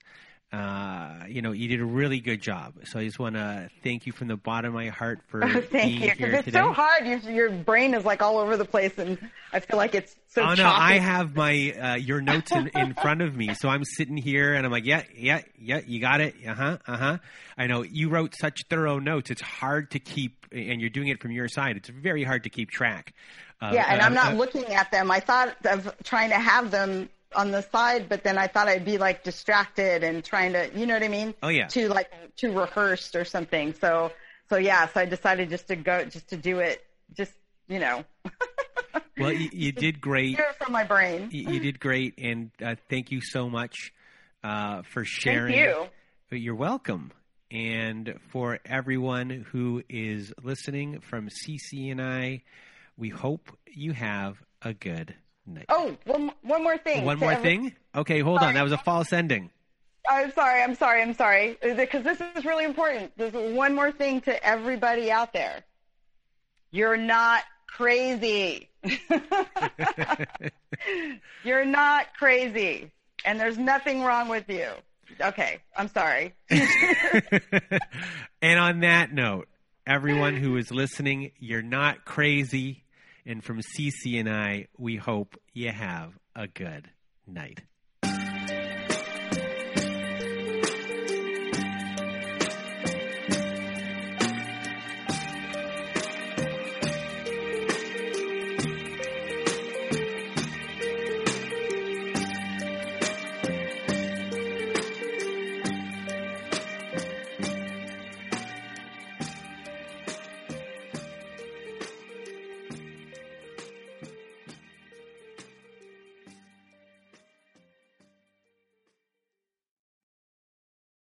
Uh, you know, you did a really good job. So I just want to thank you from the bottom of my heart for oh, [LAUGHS] thank being you. It's today. so hard. Your, your brain is like all over the place, and I feel like it's so. Oh no, choppy. I have my uh, your notes in, in front of me, so I'm sitting here and I'm like, yeah, yeah, yeah, you got it, uh huh, uh huh. I know you wrote such thorough notes. It's hard to keep, and you're doing it from your side. It's very hard to keep track. Uh, Yeah, and I'm not uh, looking at them. I thought of trying to have them on the side, but then I thought I'd be like distracted and trying to, you know what I mean? Oh, yeah. To like to rehearsed or something. So so yeah, so I decided just to go, just to do it, just you know. [LAUGHS] Well, you, you did great. Hear it from my brain. You, you did great, and uh, thank you so much uh, for sharing. you. You're welcome. And for everyone who is listening from Cece and I, we hope you have a good night. Oh, one one more thing. One more [LAUGHS] thing? Okay, hold on. That was a false ending. I'm sorry. I'm sorry. I'm sorry. Because this is really important. There's one more thing to everybody out there. You're not crazy. [LAUGHS] You're not crazy. And there's nothing wrong with you. Okay. I'm sorry. [LAUGHS] and on that note, everyone who is listening, you're not crazy. And from Cece and I, we hope you have a good night.